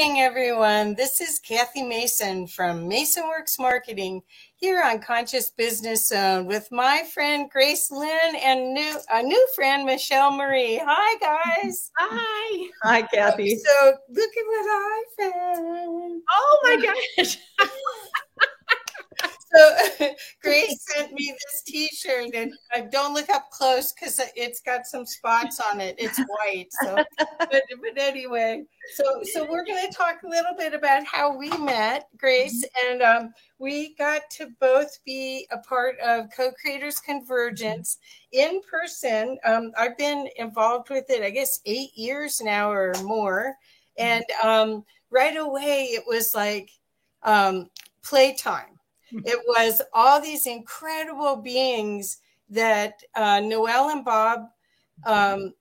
everyone. This is Kathy Mason from MasonWorks Marketing here on Conscious Business Zone with my friend Grace Lynn and new a new friend Michelle Marie. Hi guys. Hi. Hi, Kathy. So look at what I found. Oh my gosh. So Grace sent me this T-shirt, and uh, don't look up close because it's got some spots on it. It's white. So, but, but anyway, so so we're going to talk a little bit about how we met, Grace, and um, we got to both be a part of Co-Creators Convergence in person. Um, I've been involved with it, I guess, eight years now or more, and um, right away it was like um, playtime it was all these incredible beings that uh, Noel and Bob um,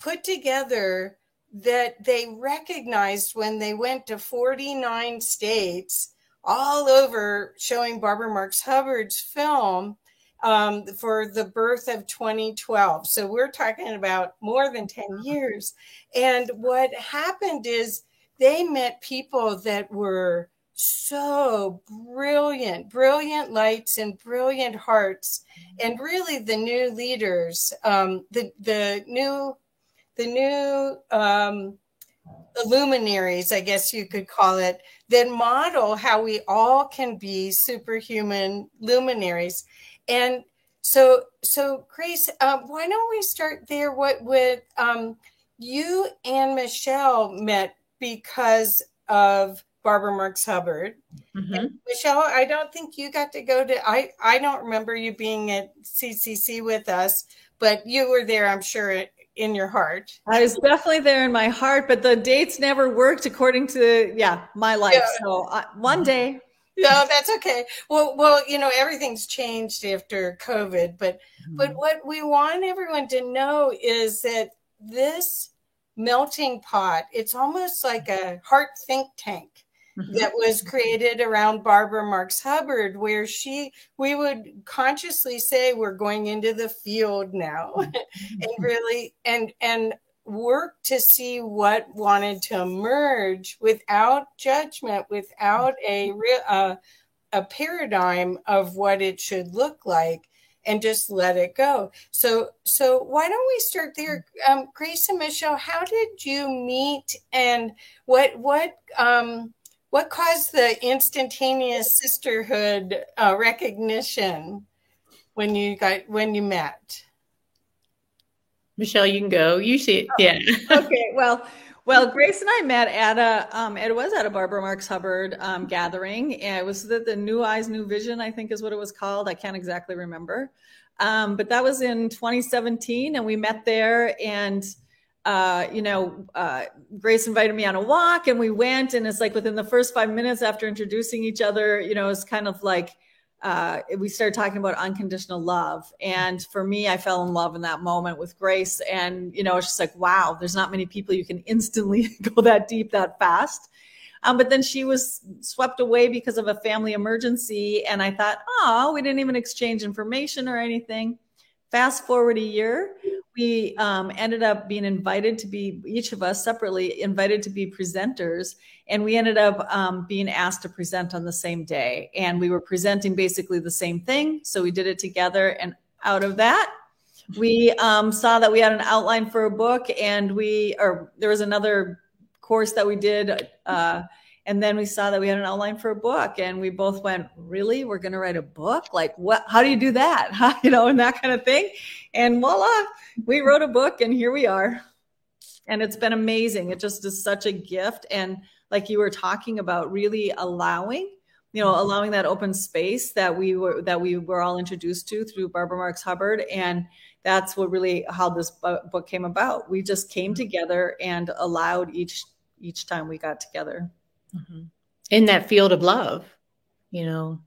put together that they recognized when they went to 49 states all over showing Barbara Marx Hubbard's film um, for the birth of 2012. So we're talking about more than 10 years. And what happened is they met people that were so brilliant, brilliant lights and brilliant hearts, and really the new leaders, um, the the new the new um, luminaries, I guess you could call it, that model how we all can be superhuman luminaries, and so so Grace, um, why don't we start there? What with um, you and Michelle met because of Barbara Marx Hubbard. Mm-hmm. Michelle, I don't think you got to go to I I don't remember you being at CCC with us, but you were there, I'm sure, in your heart. I was definitely there in my heart, but the dates never worked according to yeah, my life. Yeah. So uh, one day no, that's okay. Well, well, you know, everything's changed after COVID, but mm-hmm. but what we want everyone to know is that this melting pot, it's almost like a heart think tank Mm-hmm. That was created around Barbara Marx Hubbard, where she we would consciously say we're going into the field now, mm-hmm. and really and and work to see what wanted to emerge without judgment, without a real uh, a paradigm of what it should look like and just let it go. So, so why don't we start there, um, Grace and Michelle? How did you meet, and what what um, what caused the instantaneous sisterhood uh, recognition when you got when you met? Michelle, you can go. You see it. Yeah. okay. Well, well, Grace and I met at a um, it was at a Barbara Marx Hubbard um, gathering. And it was the, the New Eyes, New Vision, I think is what it was called. I can't exactly remember, um, but that was in 2017, and we met there and uh, you know, uh, Grace invited me on a walk and we went. And it's like within the first five minutes after introducing each other, you know, it's kind of like uh, we started talking about unconditional love. And for me, I fell in love in that moment with Grace. And, you know, it's just like, wow, there's not many people you can instantly go that deep that fast. Um, but then she was swept away because of a family emergency. And I thought, oh, we didn't even exchange information or anything. Fast forward a year, we um, ended up being invited to be each of us separately invited to be presenters and we ended up um, being asked to present on the same day. And we were presenting basically the same thing so we did it together. And out of that we um, saw that we had an outline for a book and we or there was another course that we did uh, and then we saw that we had an outline for a book and we both went really? We're going to write a book? Like what how do you do that? How, you know and that kind of thing. And voila we wrote a book and here we are. And it's been amazing. It just is such a gift. And like you were talking about really allowing you know allowing that open space that we were that we were all introduced to through barbara marx hubbard. And that's what really how this book came about. We just came mm-hmm. together and allowed each each time we got together mm-hmm. in that field of love, you know,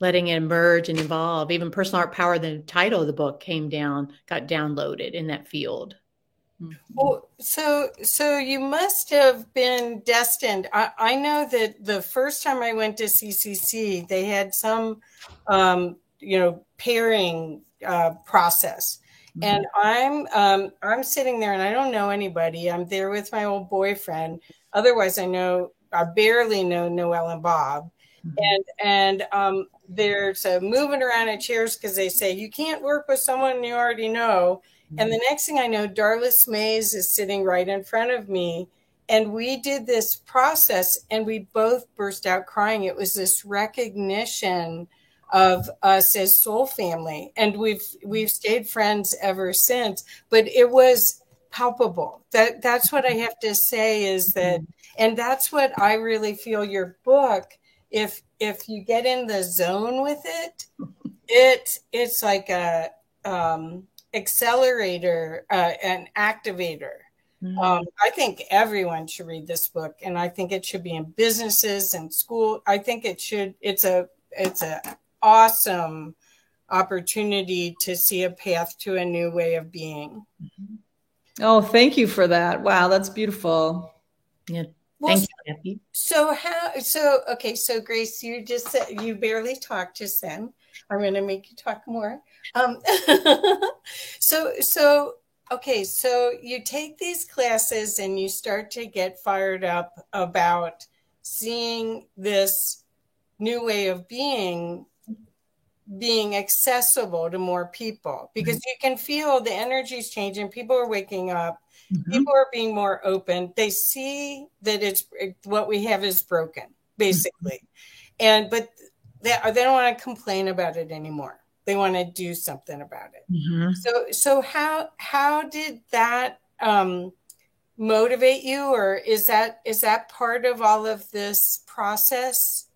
letting it emerge and evolve. Even personal heart power, the title of the book came down, got downloaded in that field. Mm-hmm. Well, so so you must have been destined. I, I know that the first time I went to CCC, they had some, um, you know, pairing uh, process, mm-hmm. and I'm um, I'm sitting there and I don't know anybody. I'm there with my old boyfriend, otherwise I know I barely know Noel and Bob. Mm-hmm. And and um, there's a moving around in chairs because they say you can't work with someone you already know. Mm-hmm. And the next thing I know, Darlis Mays is sitting right in front of me. And we did this process and we both burst out crying. It was this recognition of us as soul family. And we've we've stayed friends ever since. But it was palpable. That that's what I have to say is that and that's what I really feel your book if if you get in the zone with it, it it's like a um, accelerator, uh, an activator. Mm-hmm. Um, I think everyone should read this book, and I think it should be in businesses and school. I think it should. It's a it's a awesome opportunity to see a path to a new way of being. Mm-hmm. Oh, thank you for that. Wow, that's beautiful. Yeah, well, Thank you, Kathy. So how so okay, so Grace, you just said you barely talked just then. I'm gonna make you talk more. Um so so okay, so you take these classes and you start to get fired up about seeing this new way of being being accessible to more people because mm-hmm. you can feel the energy's changing people are waking up Mm-hmm. People are being more open. They see that it's what we have is broken, basically, mm-hmm. and but they they don't want to complain about it anymore. They want to do something about it. Mm-hmm. So so how how did that um, motivate you, or is that is that part of all of this process?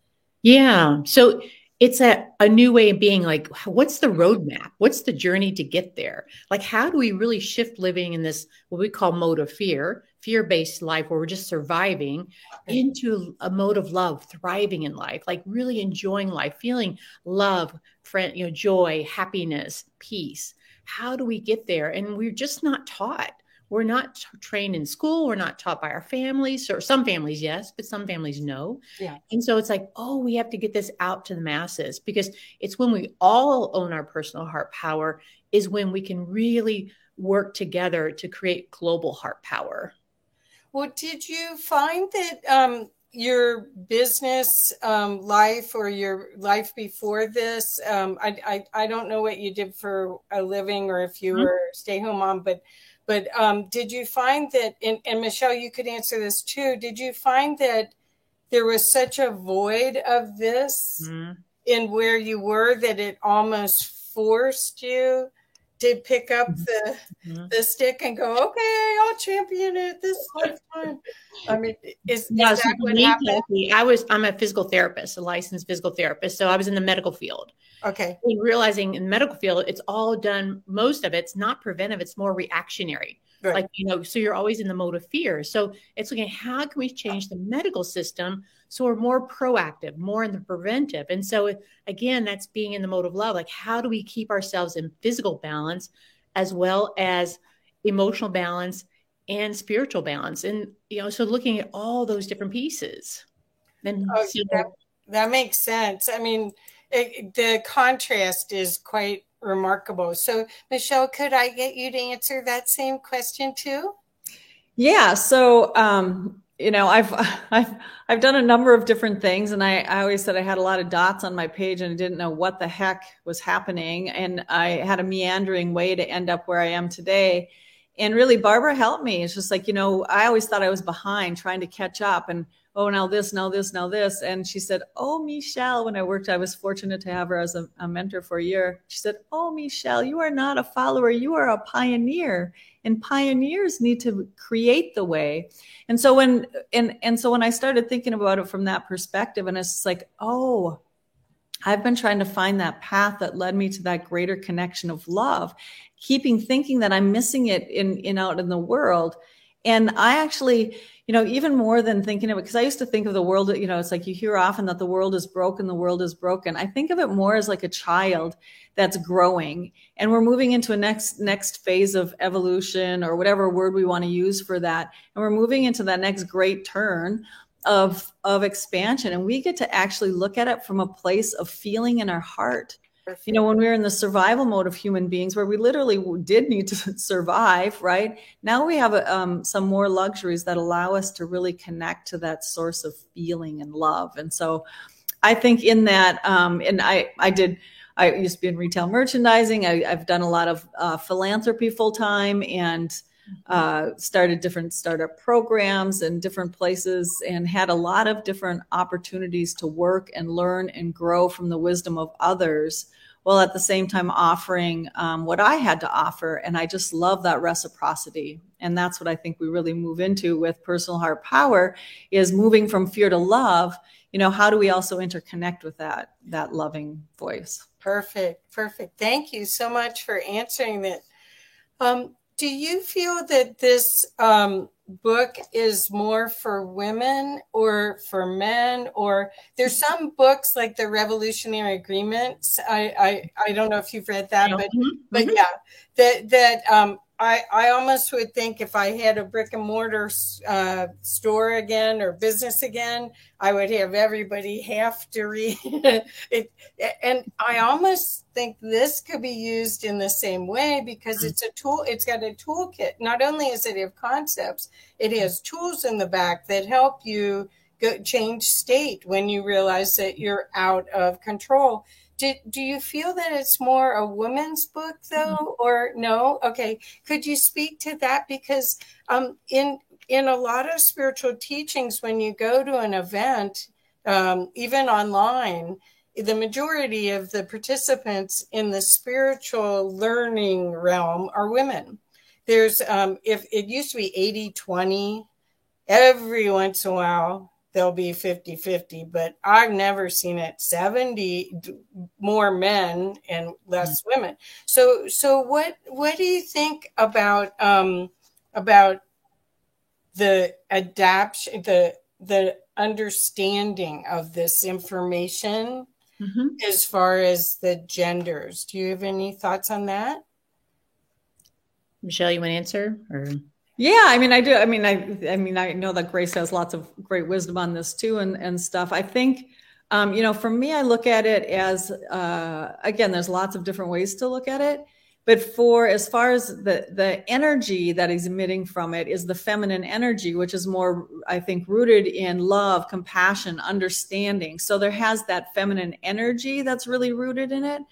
Yeah. So it's a, a new way of being like what's the roadmap? What's the journey to get there? Like how do we really shift living in this what we call mode of fear fear-based life where we're just surviving into a mode of love thriving in life like really enjoying life feeling love friend you know joy happiness peace. How do we get there? And we're just not taught we're not t- trained in school. We're not taught by our families. Or some families yes but some families no. Yeah. And so it's like oh we have to get this out to the masses because it's when we all own our personal heart power is when we can really work together to create global heart power. Well did you find that um your business um, life or your life before this um, I, I, I don't know what you did for a living or if you mm-hmm. were stay home mom but but um, did you find that, and, and Michelle, you could answer this too. Did you find that there was such a void of this mm-hmm. in where you were that it almost forced you to pick up mm-hmm. the mm-hmm. the stick and go, okay, I'll champion it this lifetime. I mean, is, is that what happened? I was I'm a physical therapist, a licensed physical therapist, so I was in the medical field. Okay. And realizing in the medical field, it's all done. Most of it's not preventive; it's more reactionary. Right. Like you know, so you're always in the mode of fear. So it's looking how can we change the medical system so we're more proactive, more in the preventive. And so again, that's being in the mode of love. Like how do we keep ourselves in physical balance as well as emotional balance and spiritual balance? And you know, so looking at all those different pieces. Then oh, that, that makes sense. I mean, it, the contrast is quite remarkable. So, Michelle, could I get you to answer that same question too? Yeah. So, um, you know, I've I've I've done a number of different things, and I, I always said I had a lot of dots on my page, and I didn't know what the heck was happening, and I had a meandering way to end up where I am today. And really, Barbara helped me. It's just like you know, I always thought I was behind, trying to catch up, and oh, now this, now this, now this. And she said, oh, Michelle, when I worked, I was fortunate to have her as a, a, mentor for a year. She said, oh, Michelle, you are not a follower, you are a pioneer. And pioneers need to create the way. And so when and and so when I started thinking about it from that perspective, and it's like, oh, I've been trying to find that path that led me to that greater connection of love, keeping thinking that I'm missing it in, in out in the world. And I actually, you know, even more than thinking of it, because I used to think of the world, you know, it's like you hear often that the world is broken, the world is broken. I think of it more as like a child that's growing and we're moving into a next next phase of evolution or whatever word we want to use for that. And we're moving into that next great turn of of expansion. And we get to actually look at it from a place of feeling in our heart you know when we were in the survival mode of human beings where we literally did need to survive right? Now we have um, some more luxuries that allow us to really connect to that source of feeling and love. And so i think in that um, and i i did i used to be in retail merchandising. I, have done a lot of uh, philanthropy full time and uh, started different startup programs in different places and had a lot of different opportunities to work and learn and grow from the wisdom of others while at the same time offering um, what I had to offer. And I just love that reciprocity. And that's what I think we really move into with personal heart power is moving from fear to love. You know, how do we also interconnect with that, that loving voice? Perfect. Perfect. Thank you so much for answering that. Um, do you feel that this um, book is more for women or for men or there's some books like the revolutionary agreements i i, I don't know if you've read that but mm-hmm. but yeah that that um I, I almost would think if I had a brick and mortar uh, store again or business again, I would have everybody have to read it. And I almost think this could be used in the same way because it's a tool, it's got a toolkit. Not only does it have concepts, it has tools in the back that help you go, change state when you realize that you're out of control do, do you feel that it's more a woman's book though mm-hmm. or no okay could you speak to that because um, in in a lot of spiritual teachings when you go to an event um, even online the majority of the participants in the spiritual learning realm are women. There's um, if it used to be 80 20 every once in a while there'll be 50 50 but i've never seen it 70 more men and less mm-hmm. women. So so what what do you think about um about the adaptation the the understanding of this information mm-hmm. as far as the genders do you have any thoughts on that michelle you want to answer or yeah, I mean, I do. I mean, I, I mean, I know that Grace has lots of great wisdom on this too, and and stuff. I think, um, you know, for me, I look at it as uh, again, there's lots of different ways to look at it, but for as far as the the energy that is emitting from it is the feminine energy, which is more, I think, rooted in love, compassion, understanding. So there has that feminine energy that's really rooted in it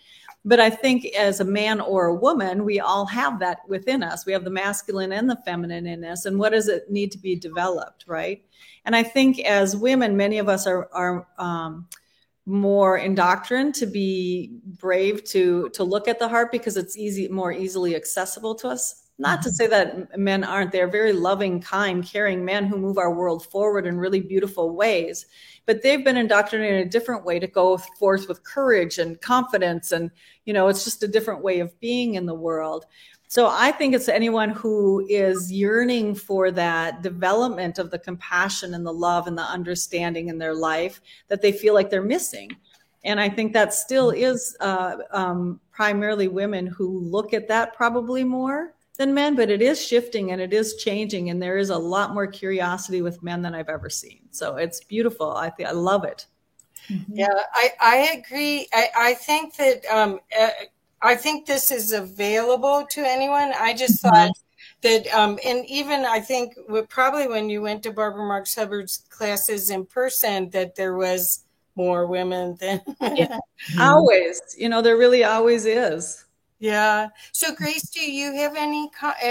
but I think as a man or a woman, we all have that within us. We have the masculine and the feminine in us. And what does it need to be developed, right? And I think as women, many of us are, are um, more indoctrined to be brave to to look at the heart because it's easy more easily accessible to us. Not to mm-hmm. say that men aren't they're very loving kind caring men who move our world forward in really beautiful ways. But they've been indoctrinated in a different way to go forth with courage and confidence and you know it's just a different way of being in the world so i think it's anyone who is yearning for that development of the compassion and the love and the understanding in their life that they feel like they're missing and i think that still is uh, um, primarily women who look at that probably more than men, but it is shifting and it is changing. And there is a lot more curiosity with men than I've ever seen. So it's beautiful. I think I love it. Mm-hmm. Yeah, I, I agree. I, I think that um, uh, I think this is available to anyone. I just mm-hmm. thought that, um, and even I think probably when you went to Barbara Marx Hubbard's classes in person, that there was more women than yeah. always. You know, there really always is. Yeah. So, Grace, do you have any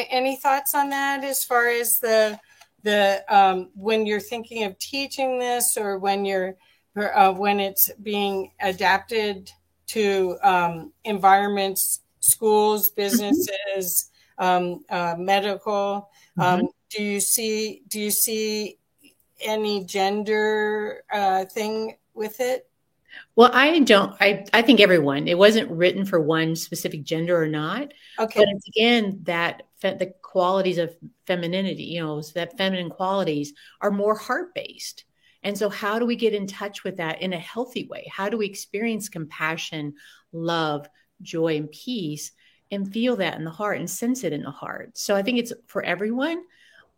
any thoughts on that as far as the the um, when you're thinking of teaching this, or when you're uh, when it's being adapted to um, environments, schools, mm-hmm. businesses, um, uh, medical? Um, mm-hmm. do you see do you see any gender uh, thing with it? Well, I don't. I I think everyone. It wasn't written for one specific gender or not. Okay. But it's again that fe- the qualities of femininity. You know, so that feminine qualities are more heart based. And so, how do we get in touch with that in a healthy way? How do we experience compassion, love, joy, and peace, and feel that in the heart and sense it in the heart? So, I think it's for everyone.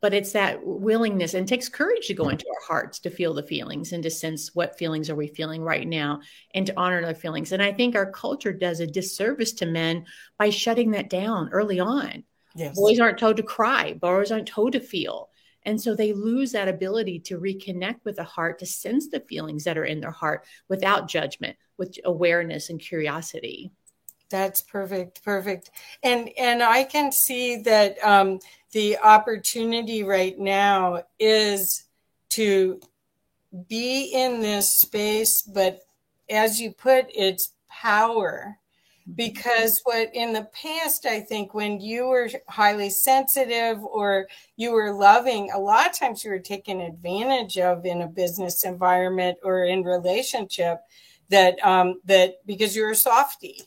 but it's that willingness and takes courage to go into our hearts to feel the feelings and to sense what feelings are we feeling right now and to honor their feelings and i think our culture does a disservice to men by shutting that down early on yes. boys aren't told to cry boys aren't told to feel and so they lose that ability to reconnect with the heart to sense the feelings that are in their heart without judgment with awareness and curiosity that's perfect perfect and and i can see that um the opportunity right now is to be in this space, but as you put, it's power. Because what in the past, I think when you were highly sensitive or you were loving, a lot of times you were taken advantage of in a business environment or in relationship that um, that because you're a softy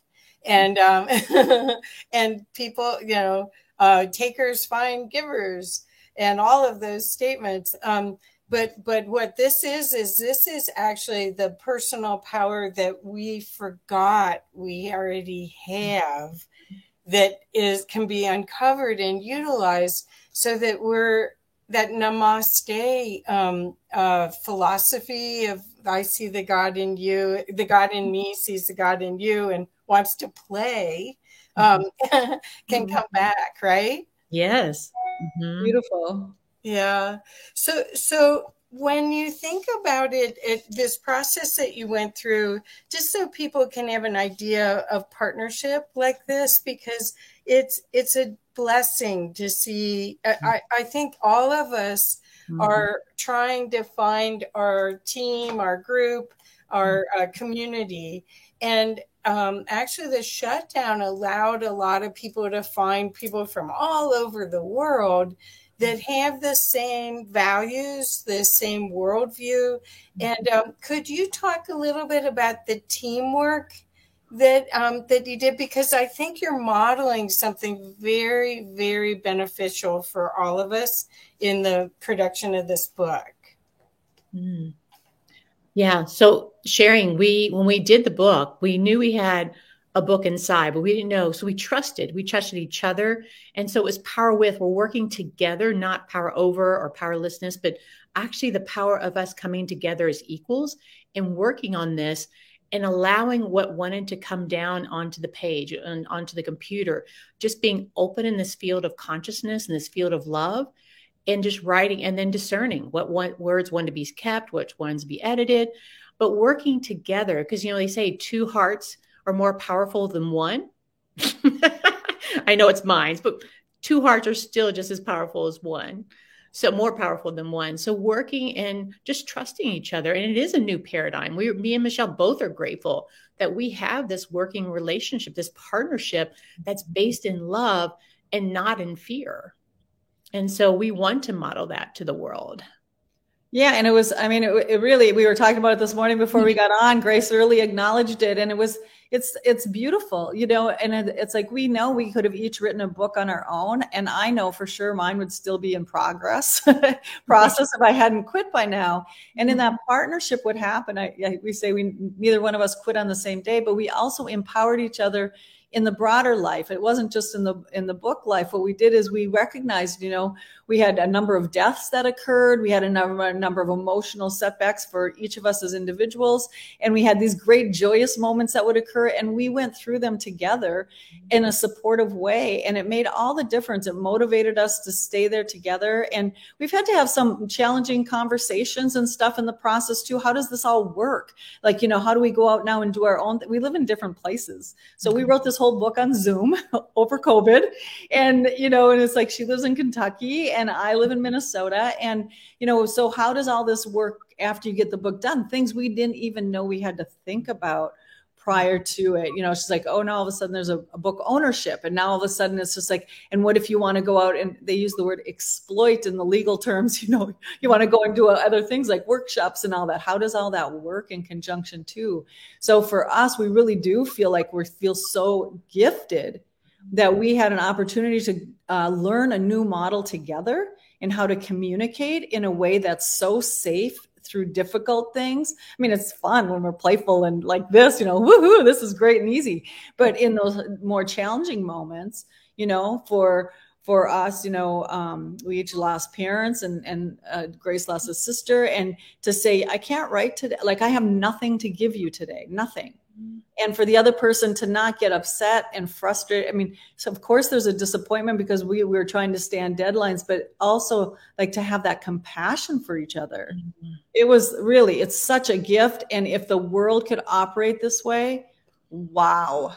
and um, and people you know uh, takers find givers and all of those statements. Um, but but what this is is this is actually the personal power that we forgot we already have that is can be uncovered and utilized so that we're that namaste um, uh, philosophy of I see the God in you, the God in me sees the God in you, and wants to play um, can mm-hmm. come back, right? Yes. Mm-hmm. Beautiful. Yeah. So, so when you think about it, it, this process that you went through, just so people can have an idea of partnership like this, because it's it's a blessing to see. I, I think all of us mm-hmm. are trying to find our team, our group, our uh, community, and um, actually the shutdown allowed a lot of people to find people from all over the world that have the same values, the same worldview. And um, could you talk a little bit about the teamwork that um, that you did? Because I think you're modeling something very, very beneficial for all of us in the production of this book. Mm. Yeah. So sharing, we when we did the book, we knew we had a book inside, but we didn't know. So we trusted. We trusted each other. And so it was power with. We're working together, not power over or powerlessness, but actually the power of us coming together as equals and working on this and allowing what wanted to come down onto the page and onto the computer, just being open in this field of consciousness and this field of love and just writing and then discerning what words want to be kept, which ones be edited, but working together because you know they say two hearts are more powerful than one. I know it's mine, but two hearts are still just as powerful as one. So more powerful than one. So working and just trusting each other. And it is a new paradigm. We me and Michelle both are grateful that we have this working relationship, this partnership that's based in love and not in fear. And so we want to model that to the world. Yeah, and it was, I mean, it, it, really, we were talking about it this morning before we mm. got on. Grace really acknowledged it. And it was, it's, it's beautiful, you know, and it, it's like we know we could have each written a book on our own. And I know for sure mine would still be in progress process if I hadn't quit by now. And in mm. that partnership, what happened, I, I, we say we, neither one of us quit on the same day, but we also empowered each other in the broader life. It wasn't just in the in the book life. What we did is we recognized, you know, we had a number of deaths that occurred. We had a number, a number of emotional setbacks for each of us as individuals, and we had these great joyous moments that would occur, and we went through them together in a supportive way, and it made all the difference. It motivated us to stay there together, and we've had to have some challenging conversations and stuff in the process too. How does this all work? Like, you know, how do we go out now and do our own? Th- we live in different places, so we mm-hmm. wrote this whole book on Zoom over COVID. And, you know, and it's like she lives in Kentucky and I live in Minnesota. And, you know, so how does all this work after you get the book done? Things we didn't even know we had to think about prior to it. You know, she's like, oh, now all of a sudden there's a, a, book ownership. And now all of a sudden it's just like, and what if you want to go out and they use the word exploit in the legal terms? You know, you want to go and do other things like workshops and all that. How does all that work in conjunction too? So for us, we really do feel like we feel so gifted that we had an opportunity to uh, learn a new model together and how to communicate in a way that's so safe through difficult things. I mean, it's fun when we're playful and like this, you know, woohoo, this is great and easy. But in those more challenging moments, you know, for for us, you know, um, we each lost parents and, and uh, Grace lost a sister. And to say, I can't write today, like I have nothing to give you today, nothing. And for the other person to not get upset and frustrated. I mean, so of course there's a disappointment because we, we were trying to stay on deadlines, but also like to have that compassion for each other. Mm-hmm. It was really, it's such a gift. And if the world could operate this way, wow.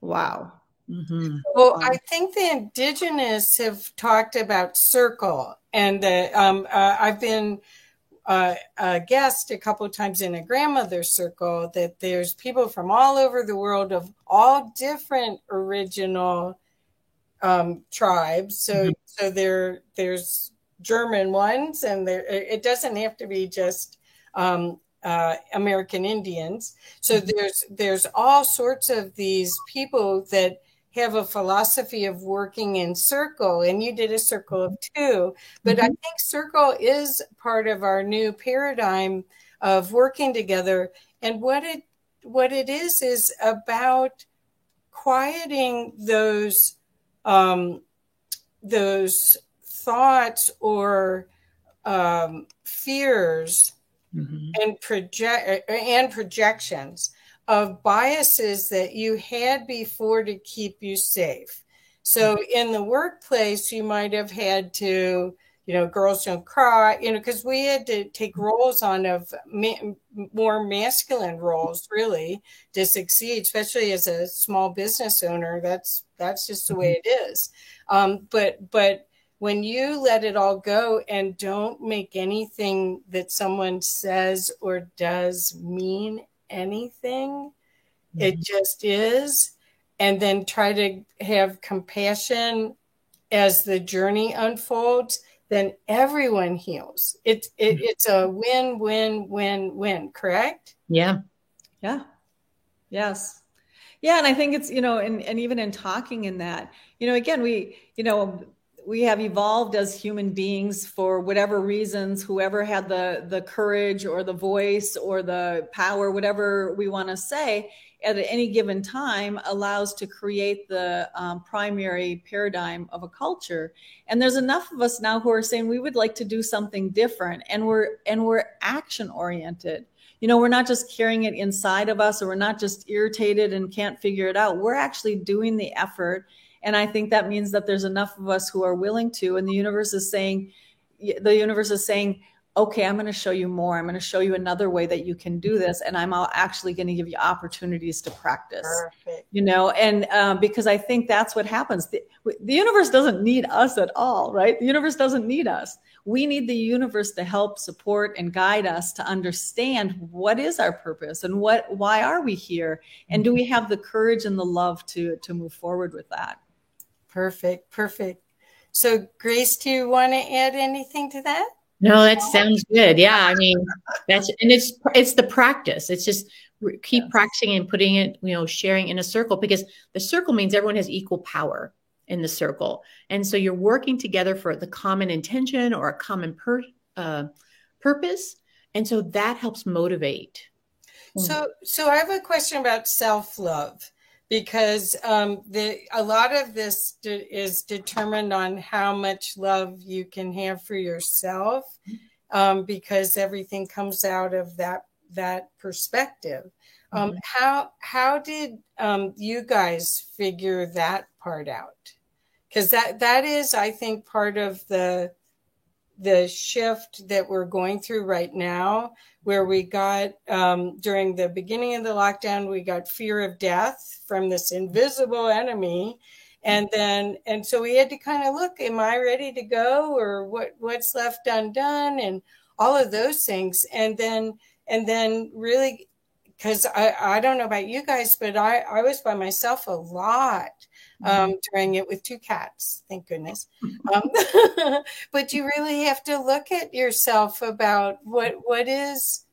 Wow. Mm-hmm. Well, I think the indigenous have talked about circle, and the, um, uh, I've been uh, a guest a couple of times in a grandmother circle. That there's people from all over the world of all different original um, tribes. So, mm-hmm. so there there's German ones, and there it doesn't have to be just um, uh, American Indians. So mm-hmm. there's there's all sorts of these people that have a philosophy of working in circle and you did a circle of two but mm-hmm. i think circle is part of our new paradigm of working together and what it what it is is about quieting those um, those thoughts or um, fears mm-hmm. and project and projections of biases that you had before to keep you safe. So mm-hmm. in the workplace, you might have had to, you know, girls don't cry, you know, because we had to take mm-hmm. roles on of ma- more masculine roles really to succeed, especially as a small business owner. That's that's just the way mm-hmm. it is. Um, but but when you let it all go and don't make anything that someone says or does mean anything. Mm-hmm. It just is. And then try to have compassion as the journey unfolds, then everyone heals. It, it mm-hmm. it's a win, win, win, win, correct? Yeah. Yeah. Yes. Yeah. And I think it's, you know, and, and even in talking in that, you know, again, we, you know, we have evolved as human beings for whatever reasons whoever had the the courage or the voice or the power whatever we want to say at any given time allows to create the um, primary paradigm of a culture. And there's enough of us now who are saying we would like to do something different and we're and we're action oriented. You know we're not just carrying it inside of us or we're not just irritated and can't figure it out. We're actually doing the effort and I think that means that there's enough of us who are willing to, and the universe is saying, the universe is saying, okay, I'm going to show you more. I'm going to show you another way that you can do this. And I'm actually going to give you opportunities to practice, Perfect. you know, and um, because I think that's what happens. The, the universe doesn't need us at all, right? The universe doesn't need us. We need the universe to help support and guide us to understand what is our purpose and what, why are we here? And do we have the courage and the love to, to move forward with that? Perfect, perfect. So, Grace, do you want to add anything to that? No, that sounds good. Yeah, I mean, that's and it's it's the practice. It's just keep practicing and putting it, you know, sharing in a circle because the circle means everyone has equal power in the circle, and so you're working together for the common intention or a common per, uh, purpose, and so that helps motivate. So, so I have a question about self love because um, the a lot of this de- is determined on how much love you can have for yourself, um, because everything comes out of that that perspective. Um, mm-hmm. How how did um, you guys figure that part out? Because that that is, I think, part of the the shift that we're going through right now, where we got um, during the beginning of the lockdown, we got fear of death from this invisible enemy. And then, and so we had to kind of look, am I ready to go or what, what's left undone and all of those things. And then, and then really, cause I, I don't know about you guys, but I, I was by myself a lot um, during it with two cats, thank goodness. Um, but you really have to look at yourself about what what is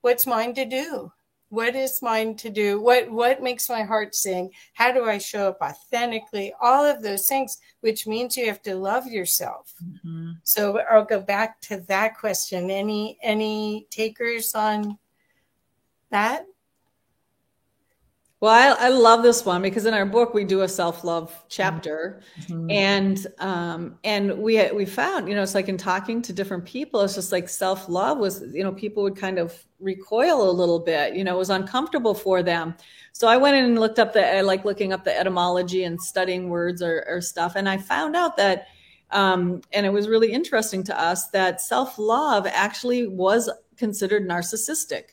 what's mine to do. What is mine to do? What what makes my heart sing? How do I show up authentically? All of those things, which means you have to love yourself. Mm-hmm. So I'll go back to that question. Any any takers on that? Well, I, I, love this one because in our book we do a self-love chapter, mm-hmm. and um, and we we found you know it's like in talking to different people, it's just like self-love was you know people would kind of recoil a little bit, you know, it was uncomfortable for them. So I went in and looked up the I like looking up the etymology and studying words or, or stuff, and I found out that. Um, and it was really interesting to us that self-love actually was considered narcissistic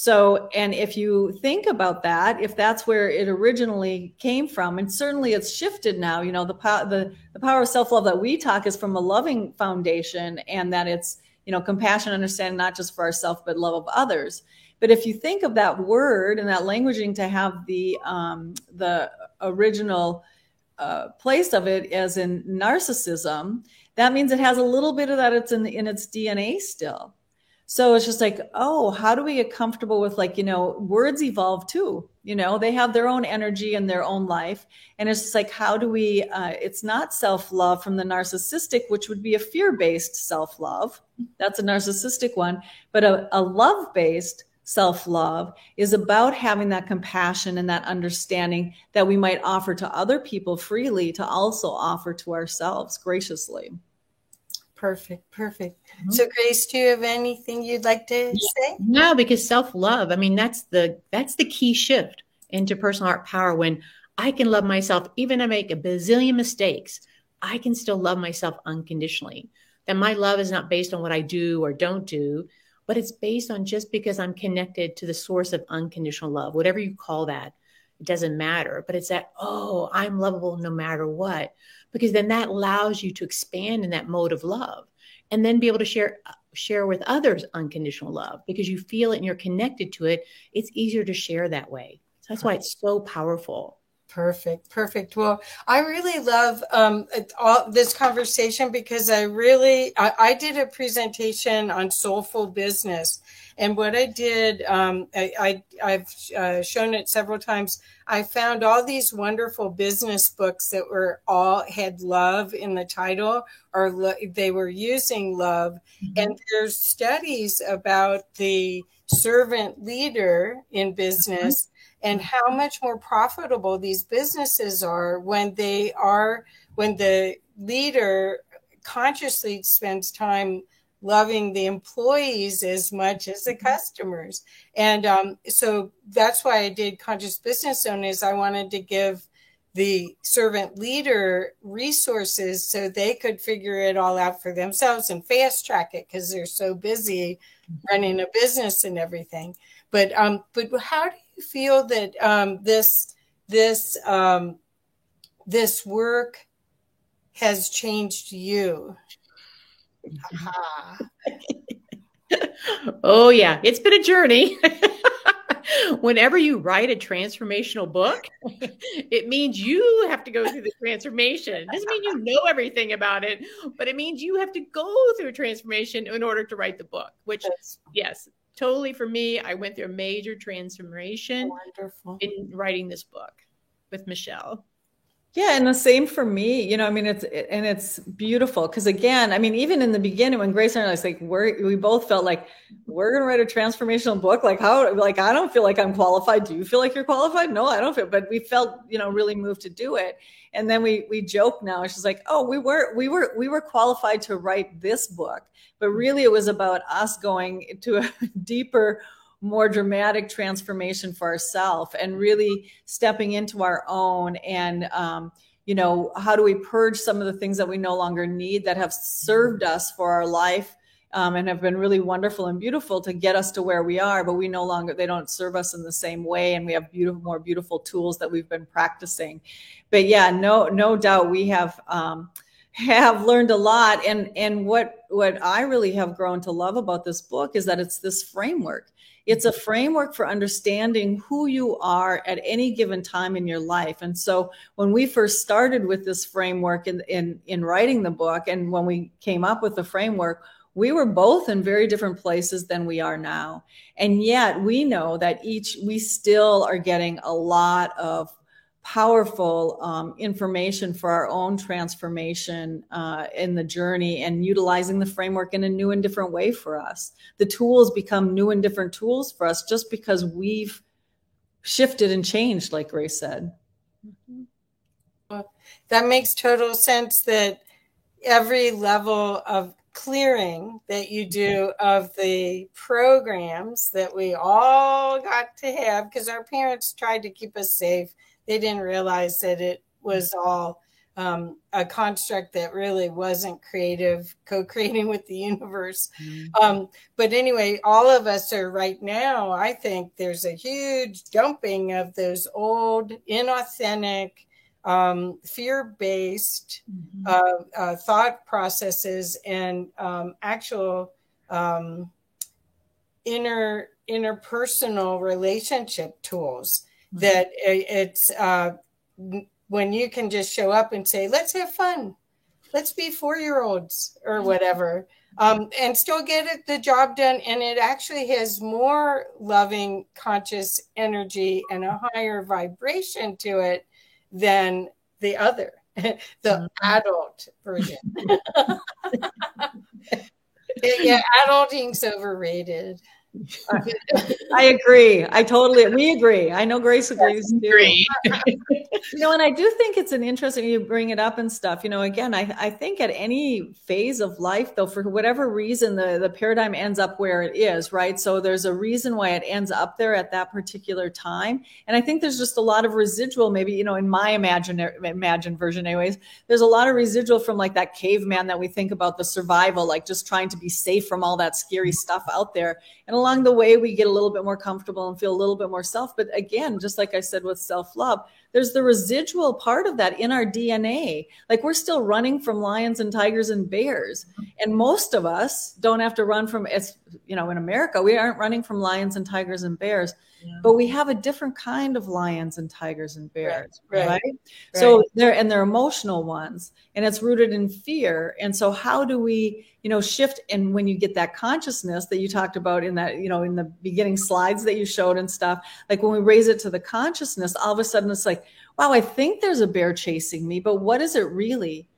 so, and if you think about that, if that's where it originally came from, and certainly it's shifted now, you know, the power, the, the power of self love that we talk is from a loving foundation and that it's, you know, compassion, understanding, not just for ourselves, but love of others. But if you think of that word and that languaging to have the, um, the original uh, place of it as in narcissism, that means it has a little bit of that it's in, in its DNA still. So it's just like, oh, how do we get comfortable with like, you know, words evolve too. You know, they have their own energy and their own life. And it's just like, how do we, uh, it's not self love from the narcissistic, which would be a fear based self love. That's a narcissistic one. But a, a love based self love is about having that compassion and that understanding that we might offer to other people freely to also offer to ourselves graciously. Perfect, perfect. Mm-hmm. So, Grace, do you have anything you'd like to say? No, because self love. I mean, that's the that's the key shift into personal heart power. When I can love myself, even I make a bazillion mistakes, I can still love myself unconditionally. That my love is not based on what I do or don't do, but it's based on just because I'm connected to the source of unconditional love, whatever you call that. It doesn't matter, but it's that, oh, I'm lovable no matter what because then that allows you to expand in that mode of love and then be able to share share with others unconditional love because you feel it and you're connected to it it's easier to share that way. So that's why it's so powerful Perfect, perfect. Well, I really love um, all this conversation because I really I, I, did a presentation on soulful business, and what I did, um, I, I have uh, shown it several times. I found all these wonderful business books that were all had love in the title, or lo- they were using love, mm-hmm. and there's studies about the servant leader in business. Mm-hmm and how much more profitable these businesses are when they are when the leader consciously spends time loving the employees as much as the mm-hmm. customers and um, so that's why i did conscious business owners i wanted to give the servant leader resources so they could figure it all out for themselves and fast track it because they're so busy mm-hmm. running a business and everything but um but how do you feel that um, this this um, this work has changed you? oh yeah, it's been a journey. Whenever you write a transformational book, it means you have to go through the transformation. It doesn't mean you know everything about it, but it means you have to go through a transformation in order to write the book, which, yes, totally for me, I went through a major transformation Wonderful. in writing this book with Michelle. Yeah, and the same for me. You know, I mean, it's and it's beautiful because again, I mean, even in the beginning when Grace and I was like, we're we both felt like we're gonna write a transformational book. Like how? Like I don't feel like I'm qualified. Do you feel like you're qualified? No, I don't feel. But we felt, you know, really moved to do it. And then we we joke now. She's like, oh, we were we were we were qualified to write this book, but really it was about us going to a deeper more dramatic transformation for ourselves and really stepping into our own and um, you know how do we purge some of the things that we no longer need that have served us for our life um, and have been really wonderful and beautiful to get us to where we are but we no longer they don't serve us in the same way and we have beautiful more beautiful tools that we've been practicing. But yeah no no doubt we have um, have learned a lot and and what what i really have grown to love about this book is that it's this framework it's a framework for understanding who you are at any given time in your life. And so when we first started with this framework in, in, in writing the book, and when we came up with the framework, we were both in very different places than we are now. And yet we know that each, we still are getting a lot of powerful um, information for our own transformation uh, in the journey and utilizing the framework in a new and different way for us. The tools become new and different tools for us just because we've shifted and changed, like Grace said. That makes total sense that every level of clearing that you do of the programs that we all got to have because our parents tried to keep us safe. They didn't realize that it was all um, a construct that really wasn't creative, co creating with the universe. Mm-hmm. Um, but anyway, all of us are right now, I think there's a huge dumping of those old, inauthentic, um, fear based mm-hmm. uh, uh, thought processes and um, actual um, inner interpersonal relationship tools mm-hmm. that it's uh, when you can just show up and say, let's have fun. Let's be four year olds or mm-hmm. whatever. Um, and still get it, the job done. And it actually has more loving, conscious energy and a higher vibration to it than the other, the mm-hmm. adult version. yeah, adulting's overrated. I agree. I totally we agree. I know Grace agrees too. you know, and I do think it's an interesting you bring it up and stuff. You know, again, I, I think at any phase of life, though, for whatever reason, the, the paradigm ends up where it is, right? So there's a reason why it ends up there at that particular time. And I think there's just a lot of residual, maybe, you know, in my imaginary imagined version, anyways, there's a lot of residual from like that caveman that we think about the survival, like just trying to be safe from all that scary stuff out there. And a along the way, we get a little bit more comfortable and feel a little bit more self. But again, just like I said with self love, there's the residual part of that in our DNA. Like we're still running from lions and tigers and bears. And most of us don't have to run from it's you know, in America, we aren't running from lions and tigers and bears, yeah. but we have a different kind of lions and tigers and bears, right? right? right. So they're and they're emotional ones, and it's rooted in fear. And so how do we, you know, shift and when you get that consciousness that you talked about in that, you know, in the beginning slides that you showed and stuff, like when we raise it to the consciousness, all of a sudden it's like, wow, I think there's a bear chasing me, but what is it really?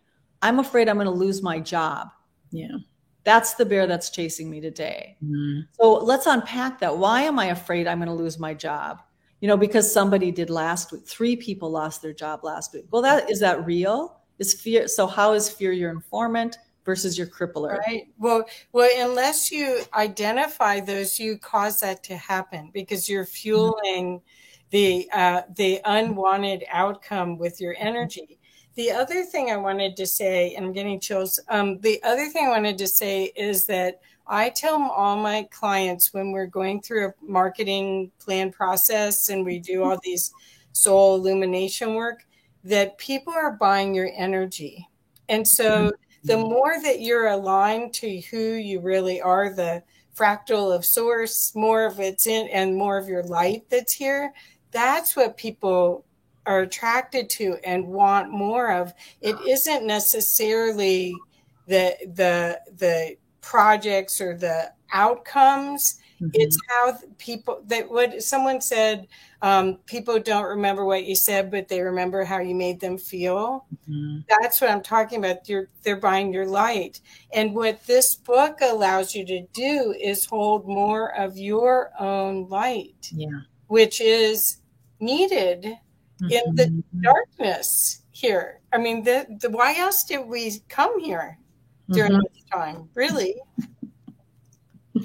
I'm afraid I'm going to lose my job. Yeah. That's the bear that's chasing me today. Mm-hmm. So let's unpack that. Why am I afraid I'm going to lose my job? You know, because somebody did last week. Three people lost their job last week. Well, that is that real? Is fear so how is fear your informant versus your crippler? Right. Well, well, unless you identify those, you cause that to happen because you're fueling mm-hmm. The uh, the unwanted outcome with your energy. The other thing I wanted to say, and I'm getting chills. Um, the other thing I wanted to say is that I tell all my clients when we're going through a marketing plan process and we do all these soul illumination work that people are buying your energy. And so the more that you're aligned to who you really are, the fractal of source, more of it's in and more of your light that's here, that's what people are attracted to and want more of. It isn't necessarily the the the projects or the outcomes. Mm-hmm. it's how people that what someone said um, people don't remember what you said but they remember how you made them feel. Mm-hmm. that's what i'm talking about. You're they're buying your light. And what this book allows you to do is hold more of your own light. Yeah which is needed in the mm-hmm. darkness here. I mean, the, the why else did we come here during mm-hmm. this time? Really?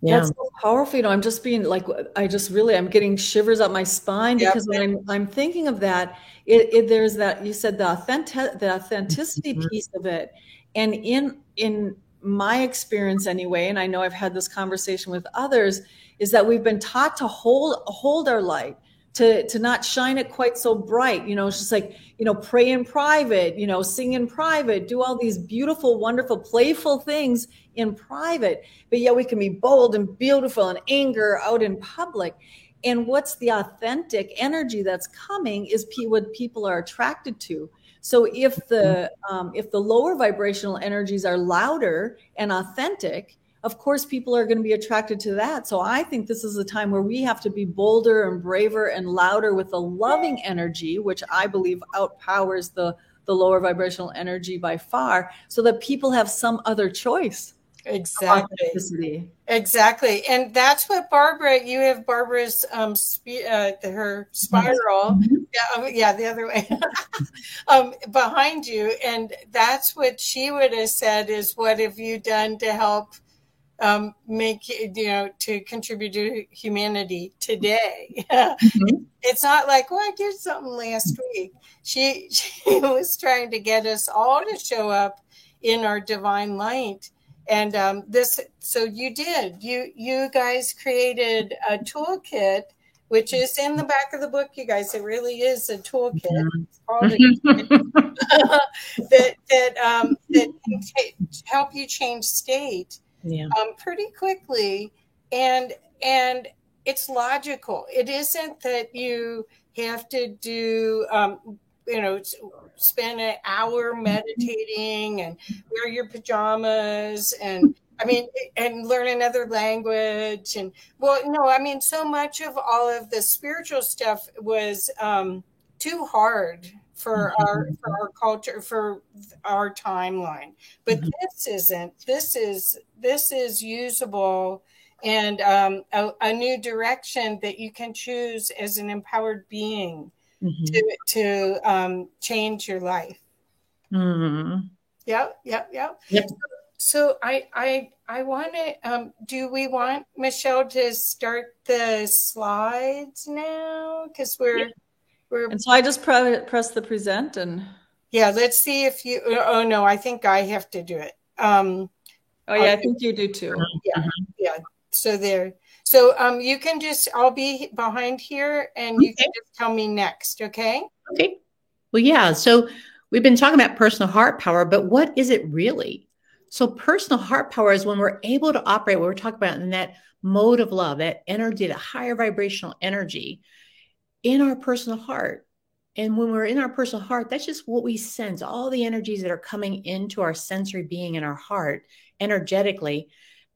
Yeah. That's so powerful. You know, I'm just being like, I just really, I'm getting shivers up my spine because yep. when I'm, I'm thinking of that, it, it, there's that, you said the authentic, the authenticity mm-hmm. piece of it. And in, in my experience anyway, and I know I've had this conversation with others, is that we've been taught to hold, hold our light, to to not shine it quite so bright you know it's just like you know pray in private you know sing in private do all these beautiful wonderful playful things in private. But yet we can be bold and beautiful and anger out in public. And what's the authentic energy that's coming is what people are attracted to. So if the um, if the lower vibrational energies are louder and authentic of course people are going to be attracted to that so i think this is a time where we have to be bolder and braver and louder with a loving energy which i believe outpowers the the lower vibrational energy by far so that people have some other choice Exactly. Exactly. And that's what Barbara, you have Barbara's, um, spe- uh, her spiral. Mm-hmm. Yeah, um, yeah, the other way um, behind you. And that's what she would have said is, what have you done to help um, make, you know, to contribute to humanity today? mm-hmm. It's not like, well, I did something last week. She, she was trying to get us all to show up in our divine light and um, this so you did you you guys created a toolkit which is in the back of the book you guys it really is a toolkit that that um, that help you change state yeah. um, pretty quickly and and it's logical it isn't that you have to do um, you know spend an hour meditating and wear your pajamas and I mean, and learn another language. And well, no, I mean, so much of all of the spiritual stuff was um, too hard for mm-hmm. our for our culture for our timeline. But mm-hmm. this isn't. This is this is usable and um, a, a, new direction that you can choose as an empowered being mm-hmm. to to um, change your life. Mm-hmm. Yep, yep, yep. yep. So I I I want to. Um, do we want Michelle to start the slides now? Because we're. We're. And so I just pre- press the present and. Yeah, let's see if you. Oh no, I think I have to do it. Um, oh yeah, I think you do too. Yeah, yeah. So there. So um, you can just, I'll be behind here and you can just tell me next, okay? Okay. Well, yeah. So we've been talking about personal heart power, but what is it really? So personal heart power is when we're able to operate, what we're talking about in that mode of love, that energy, that higher vibrational energy in our personal heart. And when we're in our personal heart, that's just what we sense, all the energies that are coming into our sensory being in our heart energetically.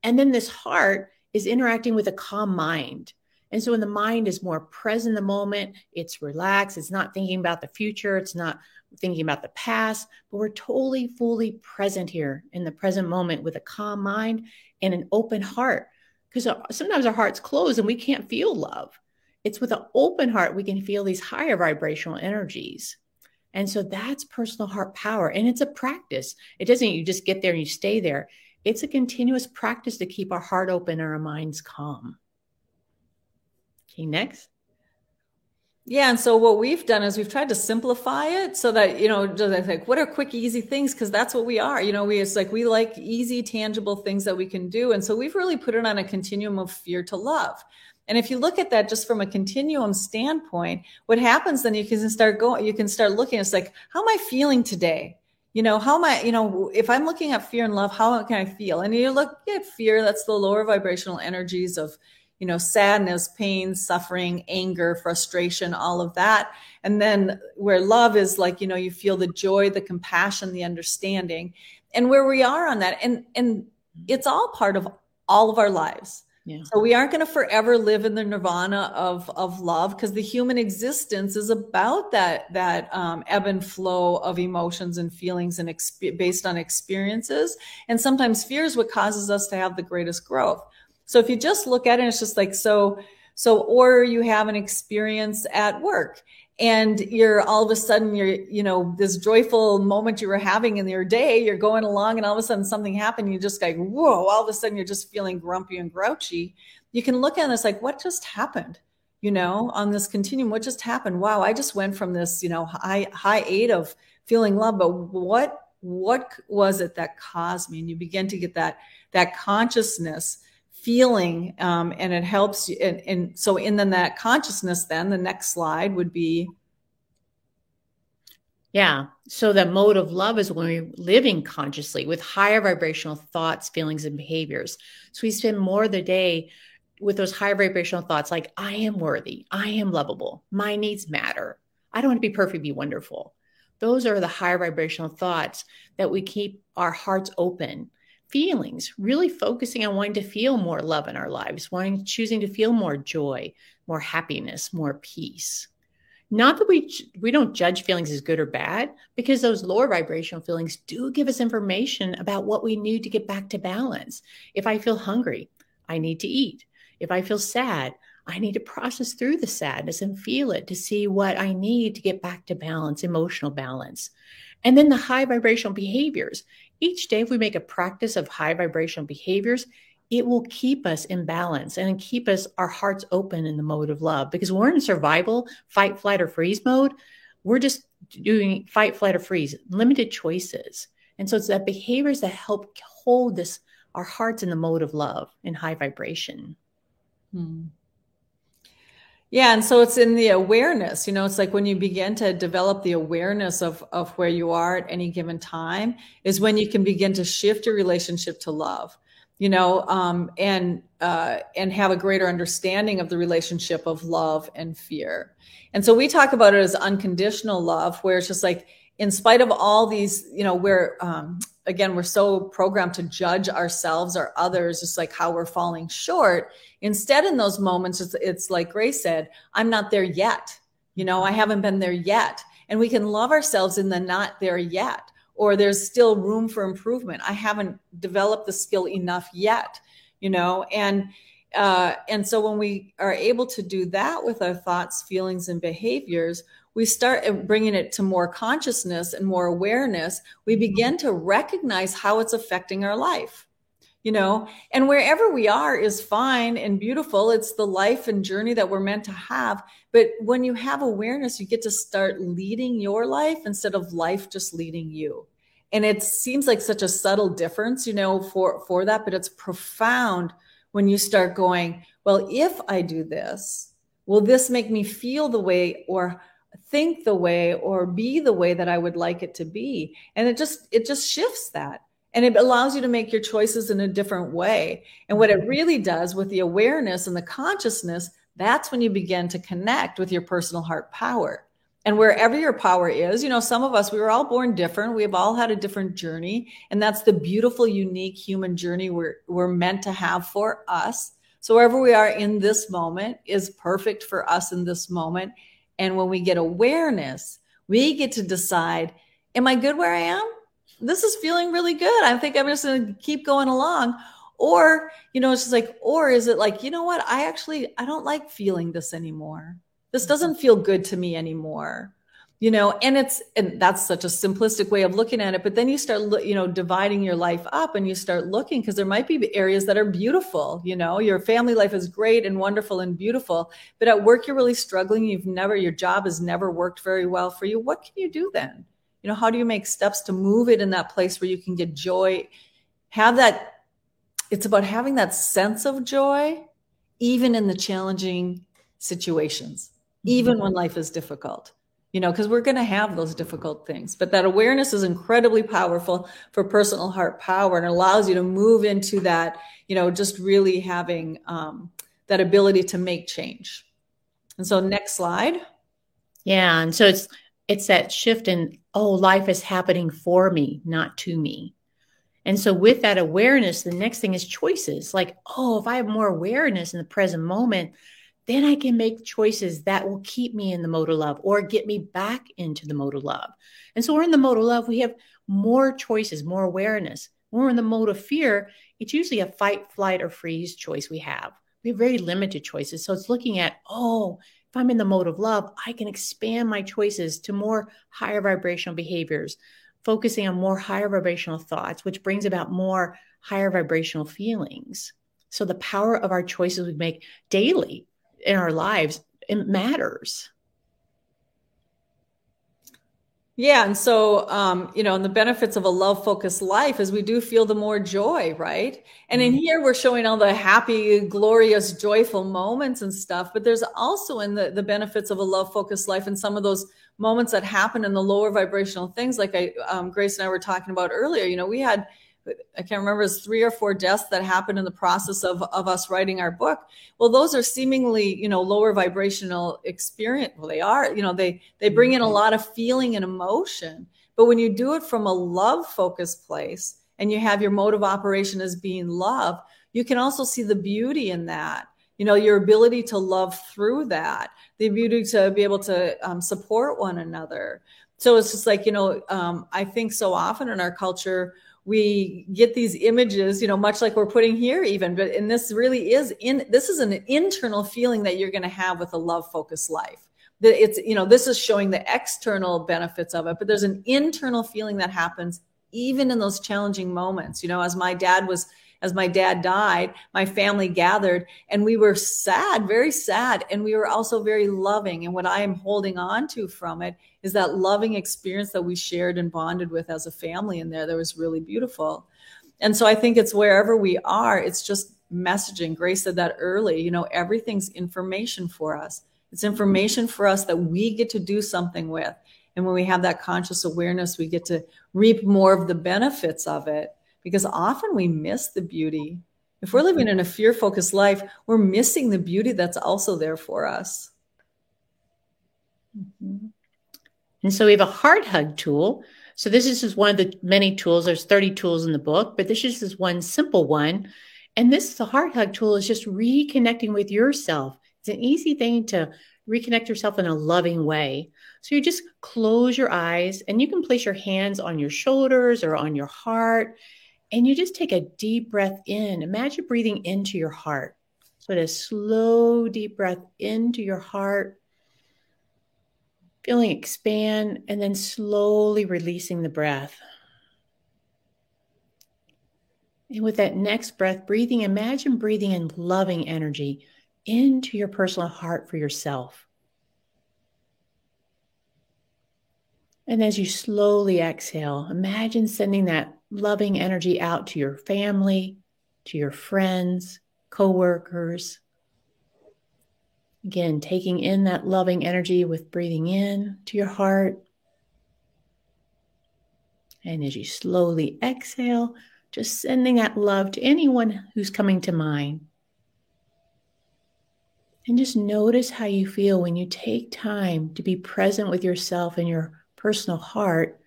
And then this heart is interacting with a calm mind. And so when the mind is more present in the moment, it's relaxed, it's not thinking about the future, it's not thinking about the past, but we're totally fully present here in the present moment with a calm mind and an open heart. Because uh, sometimes our heart's closed and we can't feel love. It's with an open heart we can feel these higher vibrational energies. And so that's personal heart power. And it's a practice. It doesn't you just get there and you stay there it's a continuous practice to keep our heart open and our minds calm. Okay, next. Yeah, and so what we've done is we've tried to simplify it so that you know, just like what are quick, easy things? Because that's what we are. You know, we it's like we like easy, tangible things that we can do, and so we've really put it on a continuum of fear to love. And if you look at that just from a continuum standpoint, what happens then you can start going, you can start looking. It's like, how am I feeling today? you know how am i you know if i'm looking at fear and love how can i feel and you look at fear that's the lower vibrational energies of you know sadness pain suffering anger frustration all of that and then where love is like you know you feel the joy the compassion the understanding and where we are on that and and it's all part of all of our lives yeah. So we aren't going to forever live in the nirvana of of love because the human existence is about that that um, ebb and flow of emotions and feelings and exp- based on experiences. And sometimes fear is what causes us to have the greatest growth. So if you just look at it, it's just like so. So or you have an experience at work and you're all of a sudden you're you know this joyful moment you were having in your day you're going along and all of a sudden something happened you just like whoa all of a sudden you're just feeling grumpy and grouchy. You can look at this like what just happened? You know on this continuum what just happened? Wow i just went from this you know high high eight of feeling love but what what was it that caused me? And you begin to get that that consciousness feeling um, and it helps you and, and so in then that consciousness then the next slide would be yeah. So the mode of love is when we're living consciously with higher vibrational thoughts feelings and behaviors. So we spend more of the day with those higher vibrational thoughts like i am worthy. I am lovable. My needs matter. I don't want to be perfect be wonderful. Those are the higher vibrational thoughts that we keep our hearts open feelings, really focusing on wanting to feel more love in our lives, wanting choosing to feel more joy, more happiness, more peace. Not that we we don't judge feelings as good or bad, because those lower vibrational feelings do give us information about what we need to get back to balance. If I feel hungry, I need to eat. If I feel sad, I need to process through the sadness and feel it to see what I need to get back to balance, emotional balance. And then the high vibrational behaviors. Each day, if we make a practice of high vibrational behaviors, it will keep us in balance and keep us our hearts open in the mode of love. Because we're in survival fight flight or freeze mode we're just doing fight flight or freeze limited choices. And so it's that behaviors that help hold this our hearts in the mode of love in high vibration. Hmm. Yeah and so it's in the awareness you know it's like when you begin to develop the awareness of of where you are at any given time is when you can begin to shift your relationship to love you know, um, and uh, and have a greater understanding of the relationship of love and fear. And so we talk about it as unconditional love, where it's just like, in spite of all these, you know, where um, again we're so programmed to judge ourselves or others, just like how we're falling short. Instead, in those moments, it's, it's like Grace said, "I'm not there yet." You know, I haven't been there yet, and we can love ourselves in the not there yet or there's still room for improvement. I haven't developed the skill enough yet, you know, and uh, and so when we are able to do that with our thoughts, feelings, and behaviors, we start bringing it to more consciousness and more awareness. We mm-hmm. begin to recognize how it's affecting our life you know? And wherever we are is fine and beautiful. It's the life and journey that we're meant to have. But when you have awareness you get to start leading your life instead of life just leading you. And it seems like such a subtle difference you know for for that but it's profound when you start going well if i do this will this make me feel the way or think the way or be the way that i would like it to be and it just it just shifts that and it allows you to make your choices in a different way. And what it mm-hmm. really does with the awareness and the consciousness, that's when you begin to connect with your personal heart power. And wherever your power is, you know, some of us, we were all born different. We've all had a different journey. And that's the beautiful, unique human journey we're, we're meant to have for us. So wherever we are in this moment is perfect for us in this moment. And when we get awareness, we get to decide, am I good where I am? this is feeling really good. I think I'm just going to keep going along. Or, you know, it's just like, or is it like, you know what? I actually, I don't like feeling this anymore. This doesn't feel good to me anymore. You know, and it's, and that's such a simplistic way of looking at it. But then you start, you know, dividing your life up and you start looking because there might be areas that are beautiful. You know, your family life is great and wonderful and beautiful. But at work, you're really struggling. You've never, your job has never worked very well for you. What can you do then? you know how do you make steps to move it in that place where you can get joy have that it's about having that sense of joy even in the challenging situations even mm-hmm. when life is difficult you know because we're going to have those difficult things. But that awareness is incredibly powerful for personal heart power and allows you to move into that you know just really having um, that ability to make change. And so next slide. Yeah and so it's it's that shift in oh life is happening for me not to me. And so with that awareness the next thing is choices. Like oh if i have more awareness in the present moment then i can make choices that will keep me in the mode of love or get me back into the mode of love. And so we're in the mode of love. We have more choices more awareness. When we're in the mode of fear it's usually a fight flight or freeze choice we have. We have very limited choices. So it's looking at oh if I'm in the mode of love, I can expand my choices to more higher vibrational behaviors, focusing on more higher vibrational thoughts, which brings about more higher vibrational feelings. So the power of our choices we make daily in our lives, it matters. Yeah. And so, um, you know, and the benefits of a love focused life is we do feel the more joy, right? And in mm-hmm. here, we're showing all the happy, glorious, joyful moments and stuff. But there's also in the, the benefits of a love focused life and some of those moments that happen in the lower vibrational things, like I, um, Grace and I were talking about earlier. You know, we had I can't remember, it's three or four deaths that happened in the process of, of us writing our book. Well, those are seemingly, you know, lower vibrational experience. Well, they are, you know, they, they bring in a mm-hmm. lot of feeling and emotion. But when you do it from a love focused place and you have your mode of operation as being love, you can also see the beauty in that you know your ability to love through that the ability to be able to um, support one another so it's just like you know um, i think so often in our culture we get these images you know much like we're putting here even but and this really is in this is an internal feeling that you're going to have with a love focused life. That it's you know this is showing the external benefits of it but there's an internal feeling that happens even in those challenging moments. You know as my dad was as my dad died, my family gathered and we were sad, very sad. And we were also very loving. And what I am holding on to from it is that loving experience that we shared and bonded with as a family in there that was really beautiful. And so I think it's wherever we are, it's just messaging. Grace said that early, you know, everything's information for us. It's information for us that we get to do something with. And when we have that conscious awareness, we get to reap more of the benefits of it because often we miss the beauty. If we're living in a fear focused life, we're missing the beauty that's also there for us. Mm-hmm. And so we have a heart hug tool. So this is just one of the many tools. There's 30 tools in the book, but this is just one simple one. And this the heart hug tool is just reconnecting with yourself. It's an easy thing to reconnect yourself in a loving way. So you just close your eyes and you can place your hands on your shoulders or on your heart and you just take a deep breath in. Imagine breathing into your heart. So, a slow, deep breath into your heart, feeling expand, and then slowly releasing the breath. And with that next breath, breathing, imagine breathing in loving energy into your personal heart for yourself. And as you slowly exhale, imagine sending that loving energy out to your family, to your friends, coworkers. Again, taking in that loving energy with breathing in to your heart. And as you slowly exhale, just sending that love to anyone who's coming to mind. And just notice how you feel when you take time to be present with yourself and your personal heart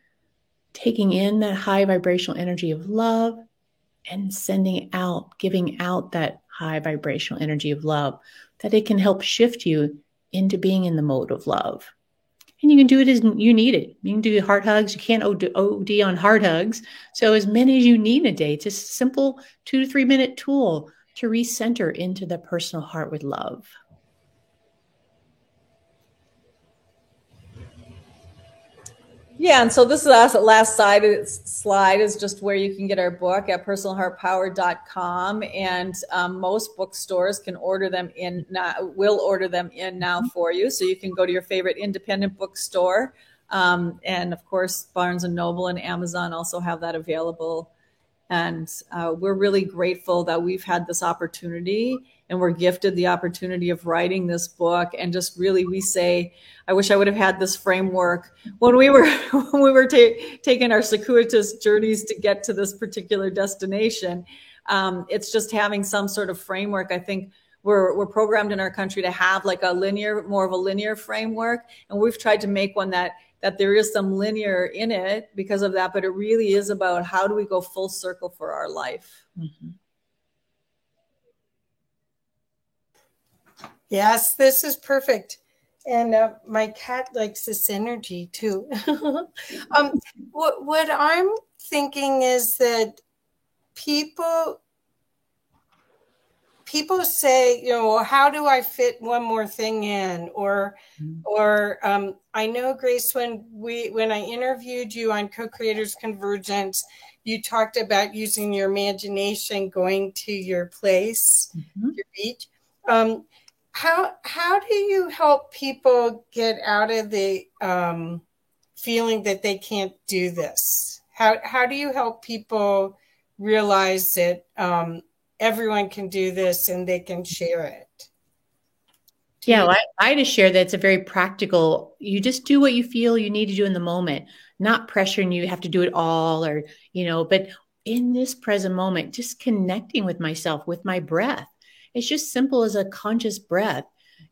taking in that high vibrational energy of love and sending out, giving out that high vibrational energy of love, that it can help shift you into being in the mode of love. And you can do it as you need it. You can do heart hugs. You can't OD on heart hugs. So, as many as you need a day, it's a simple two to three minute tool to recenter into the personal heart with love. Yeah, and so this last last slide slide is just where you can get our book at personalheartpower.com, and um, most bookstores can order them in now, will order them in now mm-hmm. for you. So you can go to your favorite independent bookstore, um, and of course Barnes and Noble and Amazon also have that available. And uh, we're really grateful that we've had this opportunity and we're gifted the opportunity of writing this book. And just really we say i wish i would have had this framework. When we were when we were ta- taking our circuitous journeys to get to this particular destination um, it's just having some sort of framework. I think we're, we're programmed in our country to have like a linear more of a linear framework. And we've tried to make one that that there is some linear in it because of that but it really is about how do we go full circle for our life mm-hmm. Yes, this is perfect. And uh, my cat likes this energy too. um, what, what I'm thinking is that people people say, you know, how do I fit one more thing in? Or, mm-hmm. or um, I know Grace, when we when I interviewed you on Co-Creators Convergence, you talked about using your imagination, going to your place, mm-hmm. your beach. Um, how how do you help people get out of the um, feeling that they can't do this? How how do you help people realize that um, everyone can do this and they can share it? yeah, well, I, I just share that it's a very practical. You just do what you feel you need to do in the moment, not pressuring you have to do it all or you know. But in this present moment, just connecting with myself, with my breath it's just simple as a conscious breath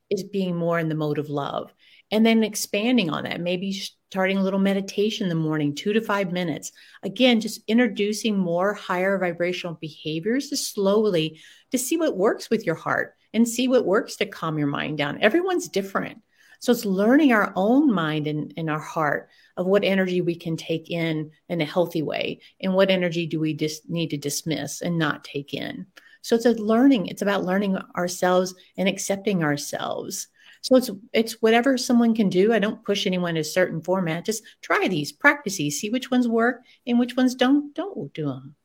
is being more in the mode of love. And then expanding on that, maybe starting a little meditation in the morning, two to five minutes. Again, just introducing more higher vibrational behaviors to slowly to see what works with your heart and see what works to calm your mind down. Everyone's different. So it's learning our own mind and, and our heart of what energy we can take in in a healthy way and what energy do we just need to dismiss and not take in. So it's a learning, it's about learning ourselves and accepting ourselves. So it's it's whatever someone can do. I don't push anyone a certain format. Just try these, practice these, see which ones work and which ones don't don't do them.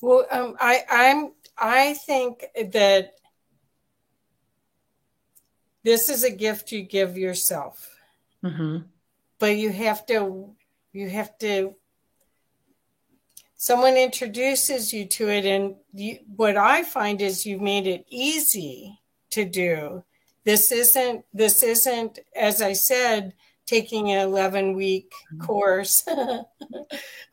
Well, um, I I'm I think that this is a gift you give yourself, mm-hmm. but you have to you have to someone introduces you to it and you, what i find is you've made it easy to do this isn't this isn't as i said taking an 11 week mm-hmm. course.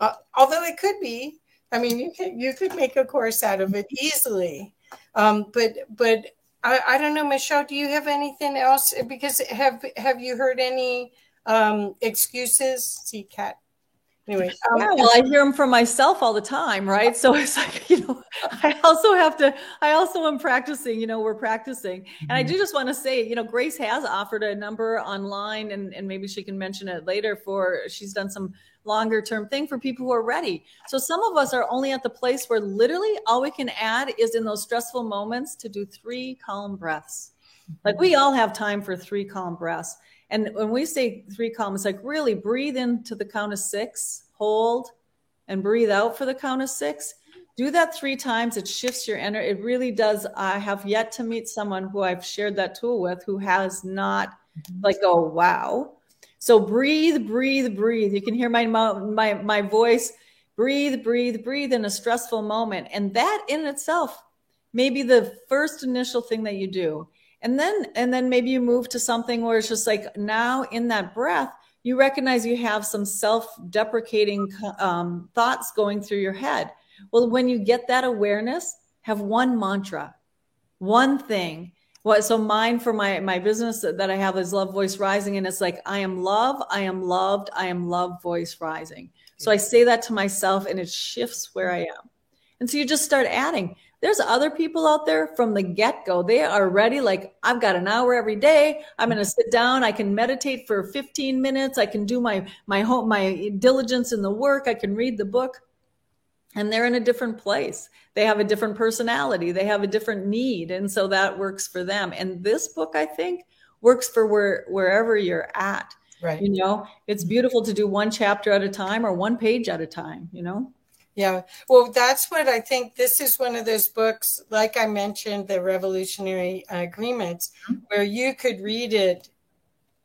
Uh, although it could be. I mean you can you could make a course out of it easily. Um, but but I, I don't know michelle do you have anything else? Because have have you heard any um, excuses? See cat anyway um, yeah, well i hear them from myself all the time right? So it's like you know i also have to i also am practicing you know we're practicing. And i mm-hmm. do just want to say you know grace has offered a number online and, and maybe she can mention it later for she's done some longer term thing for people who are ready. So some of us are only at the place where literally all we can add is in those stressful moments to do three calm breaths. Like we all have time for three calm breaths and when we say three calm, it's like really breathe into the count of six, hold, and breathe out for the count of six. Do that three times. It shifts your energy. It really does. I have yet to meet someone who I've shared that tool with who has not mm-hmm. like, oh, wow. So breathe, breathe, breathe. You can hear my my my voice. Breathe, breathe, breathe in a stressful moment. And that in itself may be the first initial thing that you do and then and then maybe you move to something where it's just like now in that breath you recognize you have some self-deprecating um, thoughts going through your head well when you get that awareness have one mantra one thing well, so mine for my my business that I have is love voice rising, and it's like I am love, I am loved, I am love voice rising. So I say that to myself, and it shifts where I am. And so you just start adding. There's other people out there from the get go. They are ready. Like, I've got an hour every day. I'm going to sit down. I can meditate for 15 minutes. I can do my, my home, my diligence in the work. I can read the book. And they're in a different place. They have a different personality. They have a different need. And so that works for them. And this book, I think, works for where, wherever you're at. Right. You know, it's beautiful to do one chapter at a time or one page at a time, you know? Yeah. Well, that's what I think. This is one of those books, like I mentioned, the Revolutionary Agreements, mm-hmm. where you could read it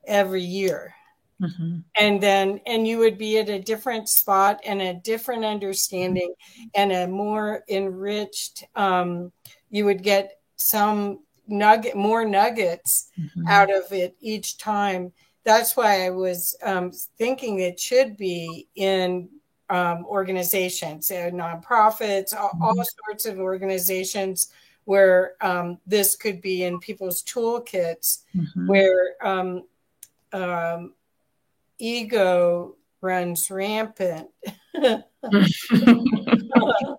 every year. Mm-hmm. And then, and you would be at a different spot and a different understanding mm-hmm. and a more enriched, um, you would get some nugget, more nuggets mm-hmm. out of it each time. That's why I was um, thinking it should be in um, organizations, uh, nonprofits, all, all, mm-hmm. sorts of organizations where um, this could be in people's toolkits, mm-hmm. where um, um ego runs rampant.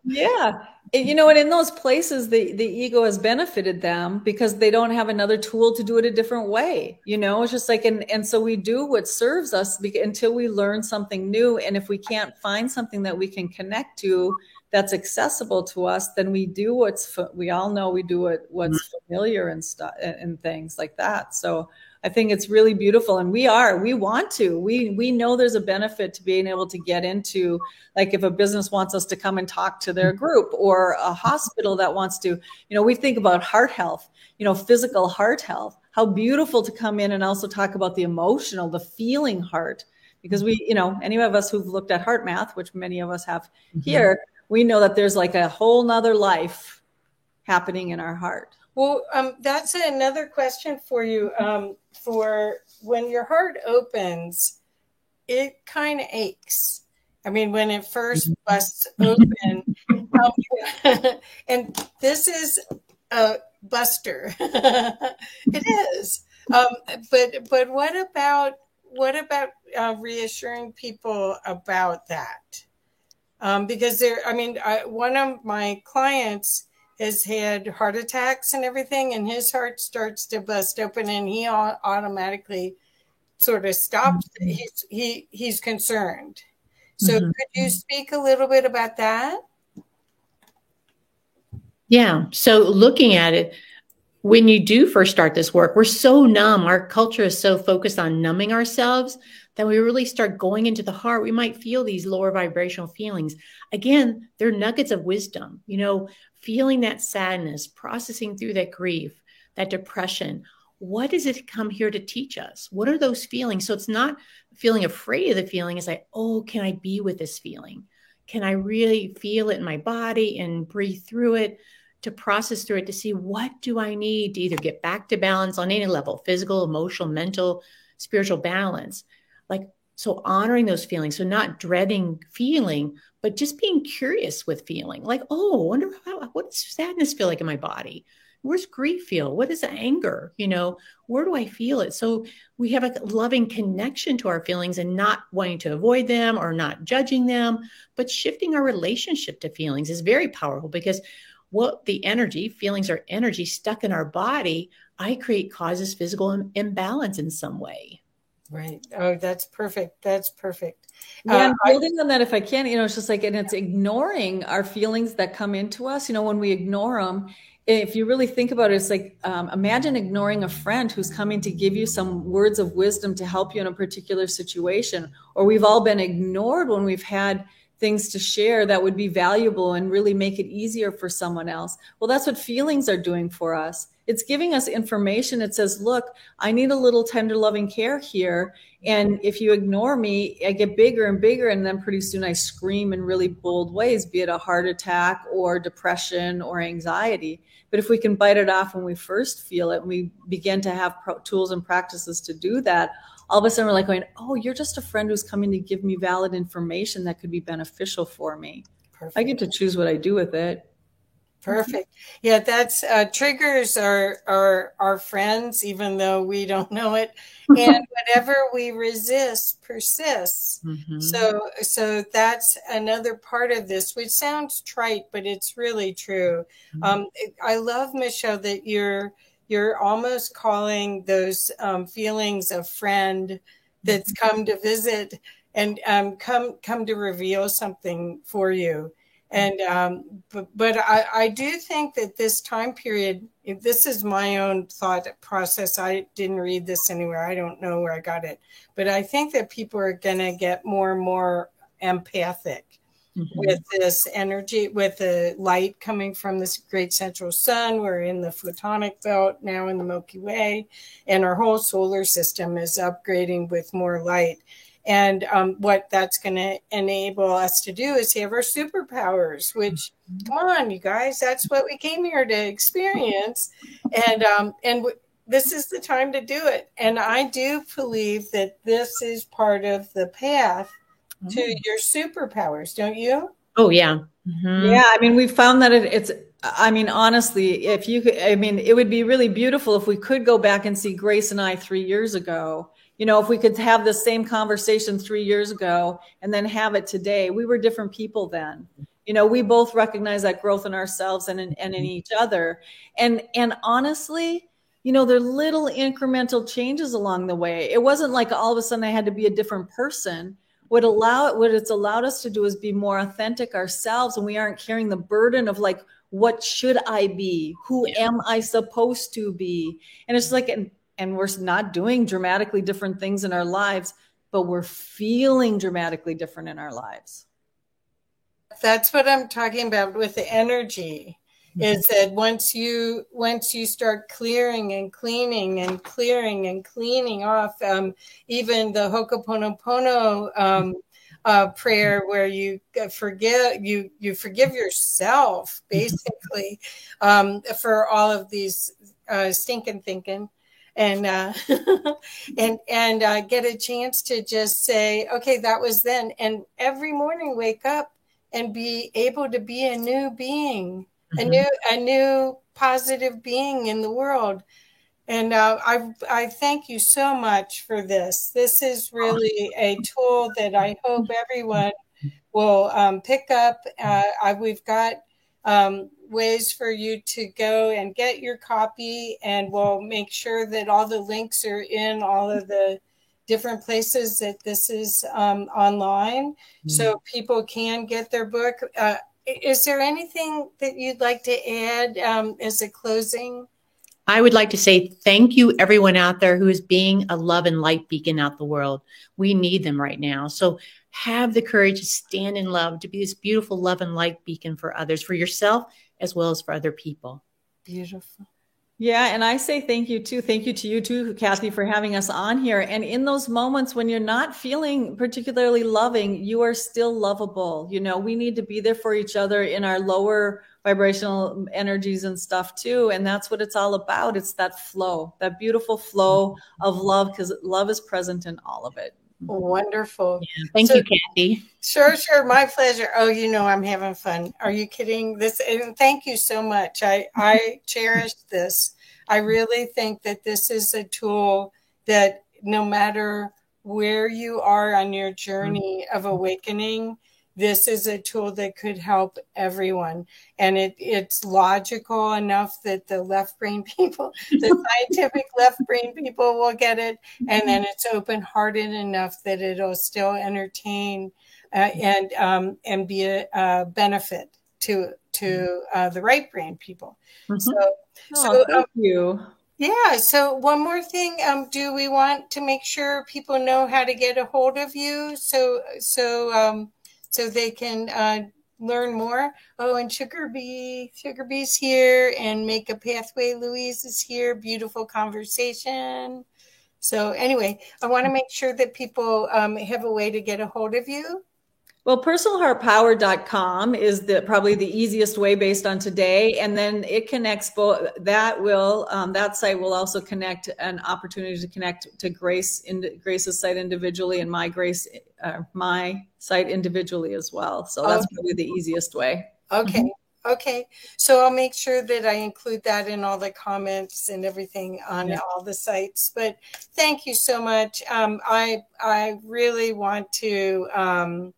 yeah you know and in those places the the ego has benefited them because they don't have another tool to do it a different way you know? It's just like and and so we do what serves us until we learn something new. And if we can't find something that we can connect to that's accessible to us then we do what's we all know we do what what's mm-hmm. familiar and stuff and things like that. So I think it's really beautiful. And we are, we want to, we, we know there's a benefit to being able to get into, like if a business wants us to come and talk to their group or a hospital that wants to, you know, we think about heart health, you know, physical heart health, how beautiful to come in and also talk about the emotional, the feeling heart. Because we, you know, any of us who've looked at HeartMath, which many of us have mm-hmm. here, we know that there's like a whole nother life happening in our heart. Well, um, that's another question for you. Um, for when your heart opens, it kind of aches. I mean, when it first mm-hmm. busts open, um, and this is a buster. it is. Um, but but what about what about uh, reassuring people about that? Um, because there, I mean, I, one of my clients has had heart attacks and everything, and his heart starts to bust open, and he automatically sort of stops. Mm-hmm. He's he he's concerned. So mm-hmm. could you speak a little bit about that? Yeah. So looking at it, when you do first start this work, we're so numb. Our culture is so focused on numbing ourselves that we really start going into the heart. We might feel these lower vibrational feelings. Again, they're nuggets of wisdom, you know, feeling that sadness, processing through that grief, that depression. What does it come here to teach us? What are those feelings? So it's not feeling afraid of the feeling. It's like, oh, can I be with this feeling? Can I really feel it in my body and breathe through it? to process through it to see what do I need to either get back to balance on any level, physical, emotional, mental, spiritual balance. Like so honoring those feelings, so not dreading feeling, but just being curious with feeling. Like, oh, I wonder how, what does sadness feel like in my body? Where's grief feel? What is anger? You know, where do I feel it? So we have a loving connection to our feelings and not wanting to avoid them or not judging them, but shifting our relationship to feelings is very powerful because what the energy, feelings are energy stuck in our body, I create causes physical imbalance in some way. Right. Oh, that's perfect. That's perfect. Yeah, uh, building I, on that, if I can, you know, it's just like, and it's ignoring our feelings that come into us. You know, when we ignore them, if you really think about it, it's like um, imagine ignoring a friend who's coming to give you some words of wisdom to help you in a particular situation. Or we've all been ignored when we've had things to share that would be valuable and really make it easier for someone else. Well, that's what feelings are doing for us. It's giving us information. It says, look, I need a little tender loving care here. And if you ignore me, I get bigger and bigger. And then pretty soon I scream in really bold ways, be it a heart attack or depression or anxiety. But if we can bite it off when we first feel it, and we begin to have pro- tools and practices to do that, all of a sudden we're like going, oh, you're just a friend who's coming to give me valid information that could be beneficial for me. Perfect. I get to choose what I do with it. Perfect. Yeah, that's uh, triggers are are our friends, even though we don't know it. And whatever we resist persists. Mm-hmm. So so that's another part of this, which sounds trite, but it's really true. Mm-hmm. Um, I love Michelle that you're you're almost calling those um, feelings a friend that's mm-hmm. come to visit and um, come come to reveal something for you. And um, but, but I, I do think that this time period this is my own thought process i didn't read this anywhere. I don't know where i got it. But i think that people are going to get more and more empathic mm-hmm. with this energy, with the light coming from this great central sun. We're in the photonic belt now in the Milky Way, and our whole solar system is upgrading with more light. And um, what that's going to enable us to do is have our superpowers, which, mm-hmm. come on, you guys, that's what we came here to experience. And, um, and w- this is the time to do it. And I do believe that this is part of the path to mm. your superpowers, don't you? Oh yeah. Mm-hmm. Yeah, I mean, we found that it, it's. I mean, honestly, if you could, I mean, it would be really beautiful if we could go back and see Grace and I three years ago. You know, if we could have the same conversation three years ago and then have it today, we were different people then. You know, we both recognize that growth in ourselves and in, and in each other. And and honestly, you know, there are little incremental changes along the way. It wasn't like all of a sudden I had to be a different person what allow what it's allowed us to do is be more authentic ourselves and we aren't carrying the burden of like what should i be? Who yeah. am i supposed to be? And it's like and, and we're not doing dramatically different things in our lives but we're feeling dramatically different in our lives. That's what i'm talking about with the energy is that once you once you start clearing and cleaning and clearing and cleaning off um, even the ho'oponopono um, uh, prayer where you forgive you you forgive yourself basically um, for all of these uh, stinking thinking and uh, and and uh, get a chance to just say okay that was then and every morning wake up and be able to be a new being mm-hmm. a new a new positive being in the world. And uh, I I thank you so much for this. This is really a tool that I hope everyone will um, pick up. Uh, I, we've got um, ways for you to go and get your copy, and we'll make sure that all the links are in all of the different places that this is um, online, mm-hmm. so people can get their book. Uh, is there anything that you'd like to add um, as a closing? I would like to say thank you, everyone out there who is being a love and light beacon out the world. We need them right now. So have the courage to stand in love, to be this beautiful love and light beacon for others, for yourself, as well as for other people. Beautiful. Yeah, and I say thank you too. Thank you to you too, Kathy, for having us on here. And in those moments when you're not feeling particularly loving, you are still lovable. You know, we need to be there for each other in our lower vibrational energies and stuff too. And that's what it's all about. It's that flow, that beautiful flow of love, because love is present in all of it. Wonderful. Yeah, thank so, you, Kathy. Sure, sure. My pleasure. Oh, you know I'm having fun. Are you kidding? This and thank you so much. I I mm-hmm. cherish this. I really think that this is a tool that no matter where you are on your mm-hmm. journey of awakening, this is a tool that could help everyone. And it, it's logical enough that the left brain people, the scientific left brain people will get it. And then it's open hearted enough that it'll still entertain uh, and, um, and be a, a, benefit to, to uh, the right brain people. Mm-hmm. So, oh, so thank um, you. Yeah. So one more thing, um, do we want to make sure people know how to get a hold of you? So, so, um, so they can uh, learn more. Oh, and Sugar Bee, Sugar Bee's here, and Make a Pathway Louise is here. Beautiful conversation. So anyway, I want to make sure that people um, have a way to get a hold of you. Well, personalheartpower.com is the probably the easiest way based on today, and then it connects both. That will um, that site will also connect an opportunity to connect to Grace in Grace's site individually and my Grace uh, my site individually as well. So that's okay. probably the easiest way. Okay. Mm-hmm. Okay. So I'll make sure that I include that in all the comments and everything on yeah. all the sites. But thank you so much. Um, I I really want to. Um,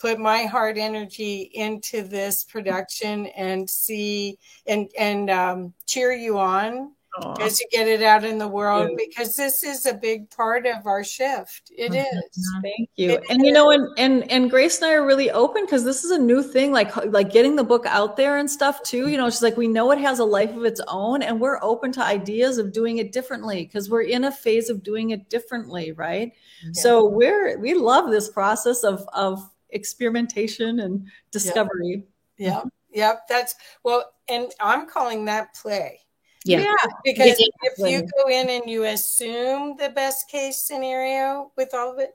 put my heart energy into this production and see and and um, cheer you on Aww. as you get it out in the world yeah. because this is a big part of our shift It mm-hmm. is. thank you it and is. you know and and and grace and i are really open because this is a new thing like like getting the book out there and stuff too you know she's like we know it has a life of its own and we're open to ideas of doing it differently because we're in a phase of doing it differently right yeah. so we're we love this process of of experimentation and discovery. Yep. yep. Yep. That's well, and I'm calling that play. Yeah. yeah because if you go in and you assume the best case scenario with all of it,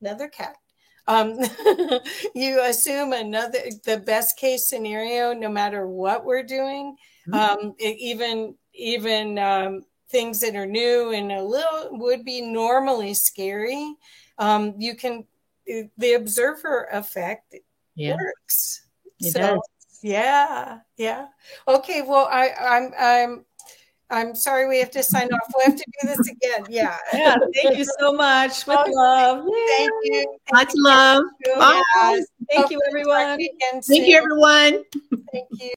another cat. Um, you assume another the best case scenario, no matter what we're doing, mm-hmm. um, it, even even um, things that are new and a little would be normally scary. Um, you can the observer effect yeah. works. It so, does. Yeah, yeah. Okay, well, I, I'm I'm I'm sorry we have to sign off. We'll have to do this again. Yeah. Yeah. Thank you so much. With love. Thank you. Of love. Bye. Thank you, everyone. Thank you, everyone. Thank you.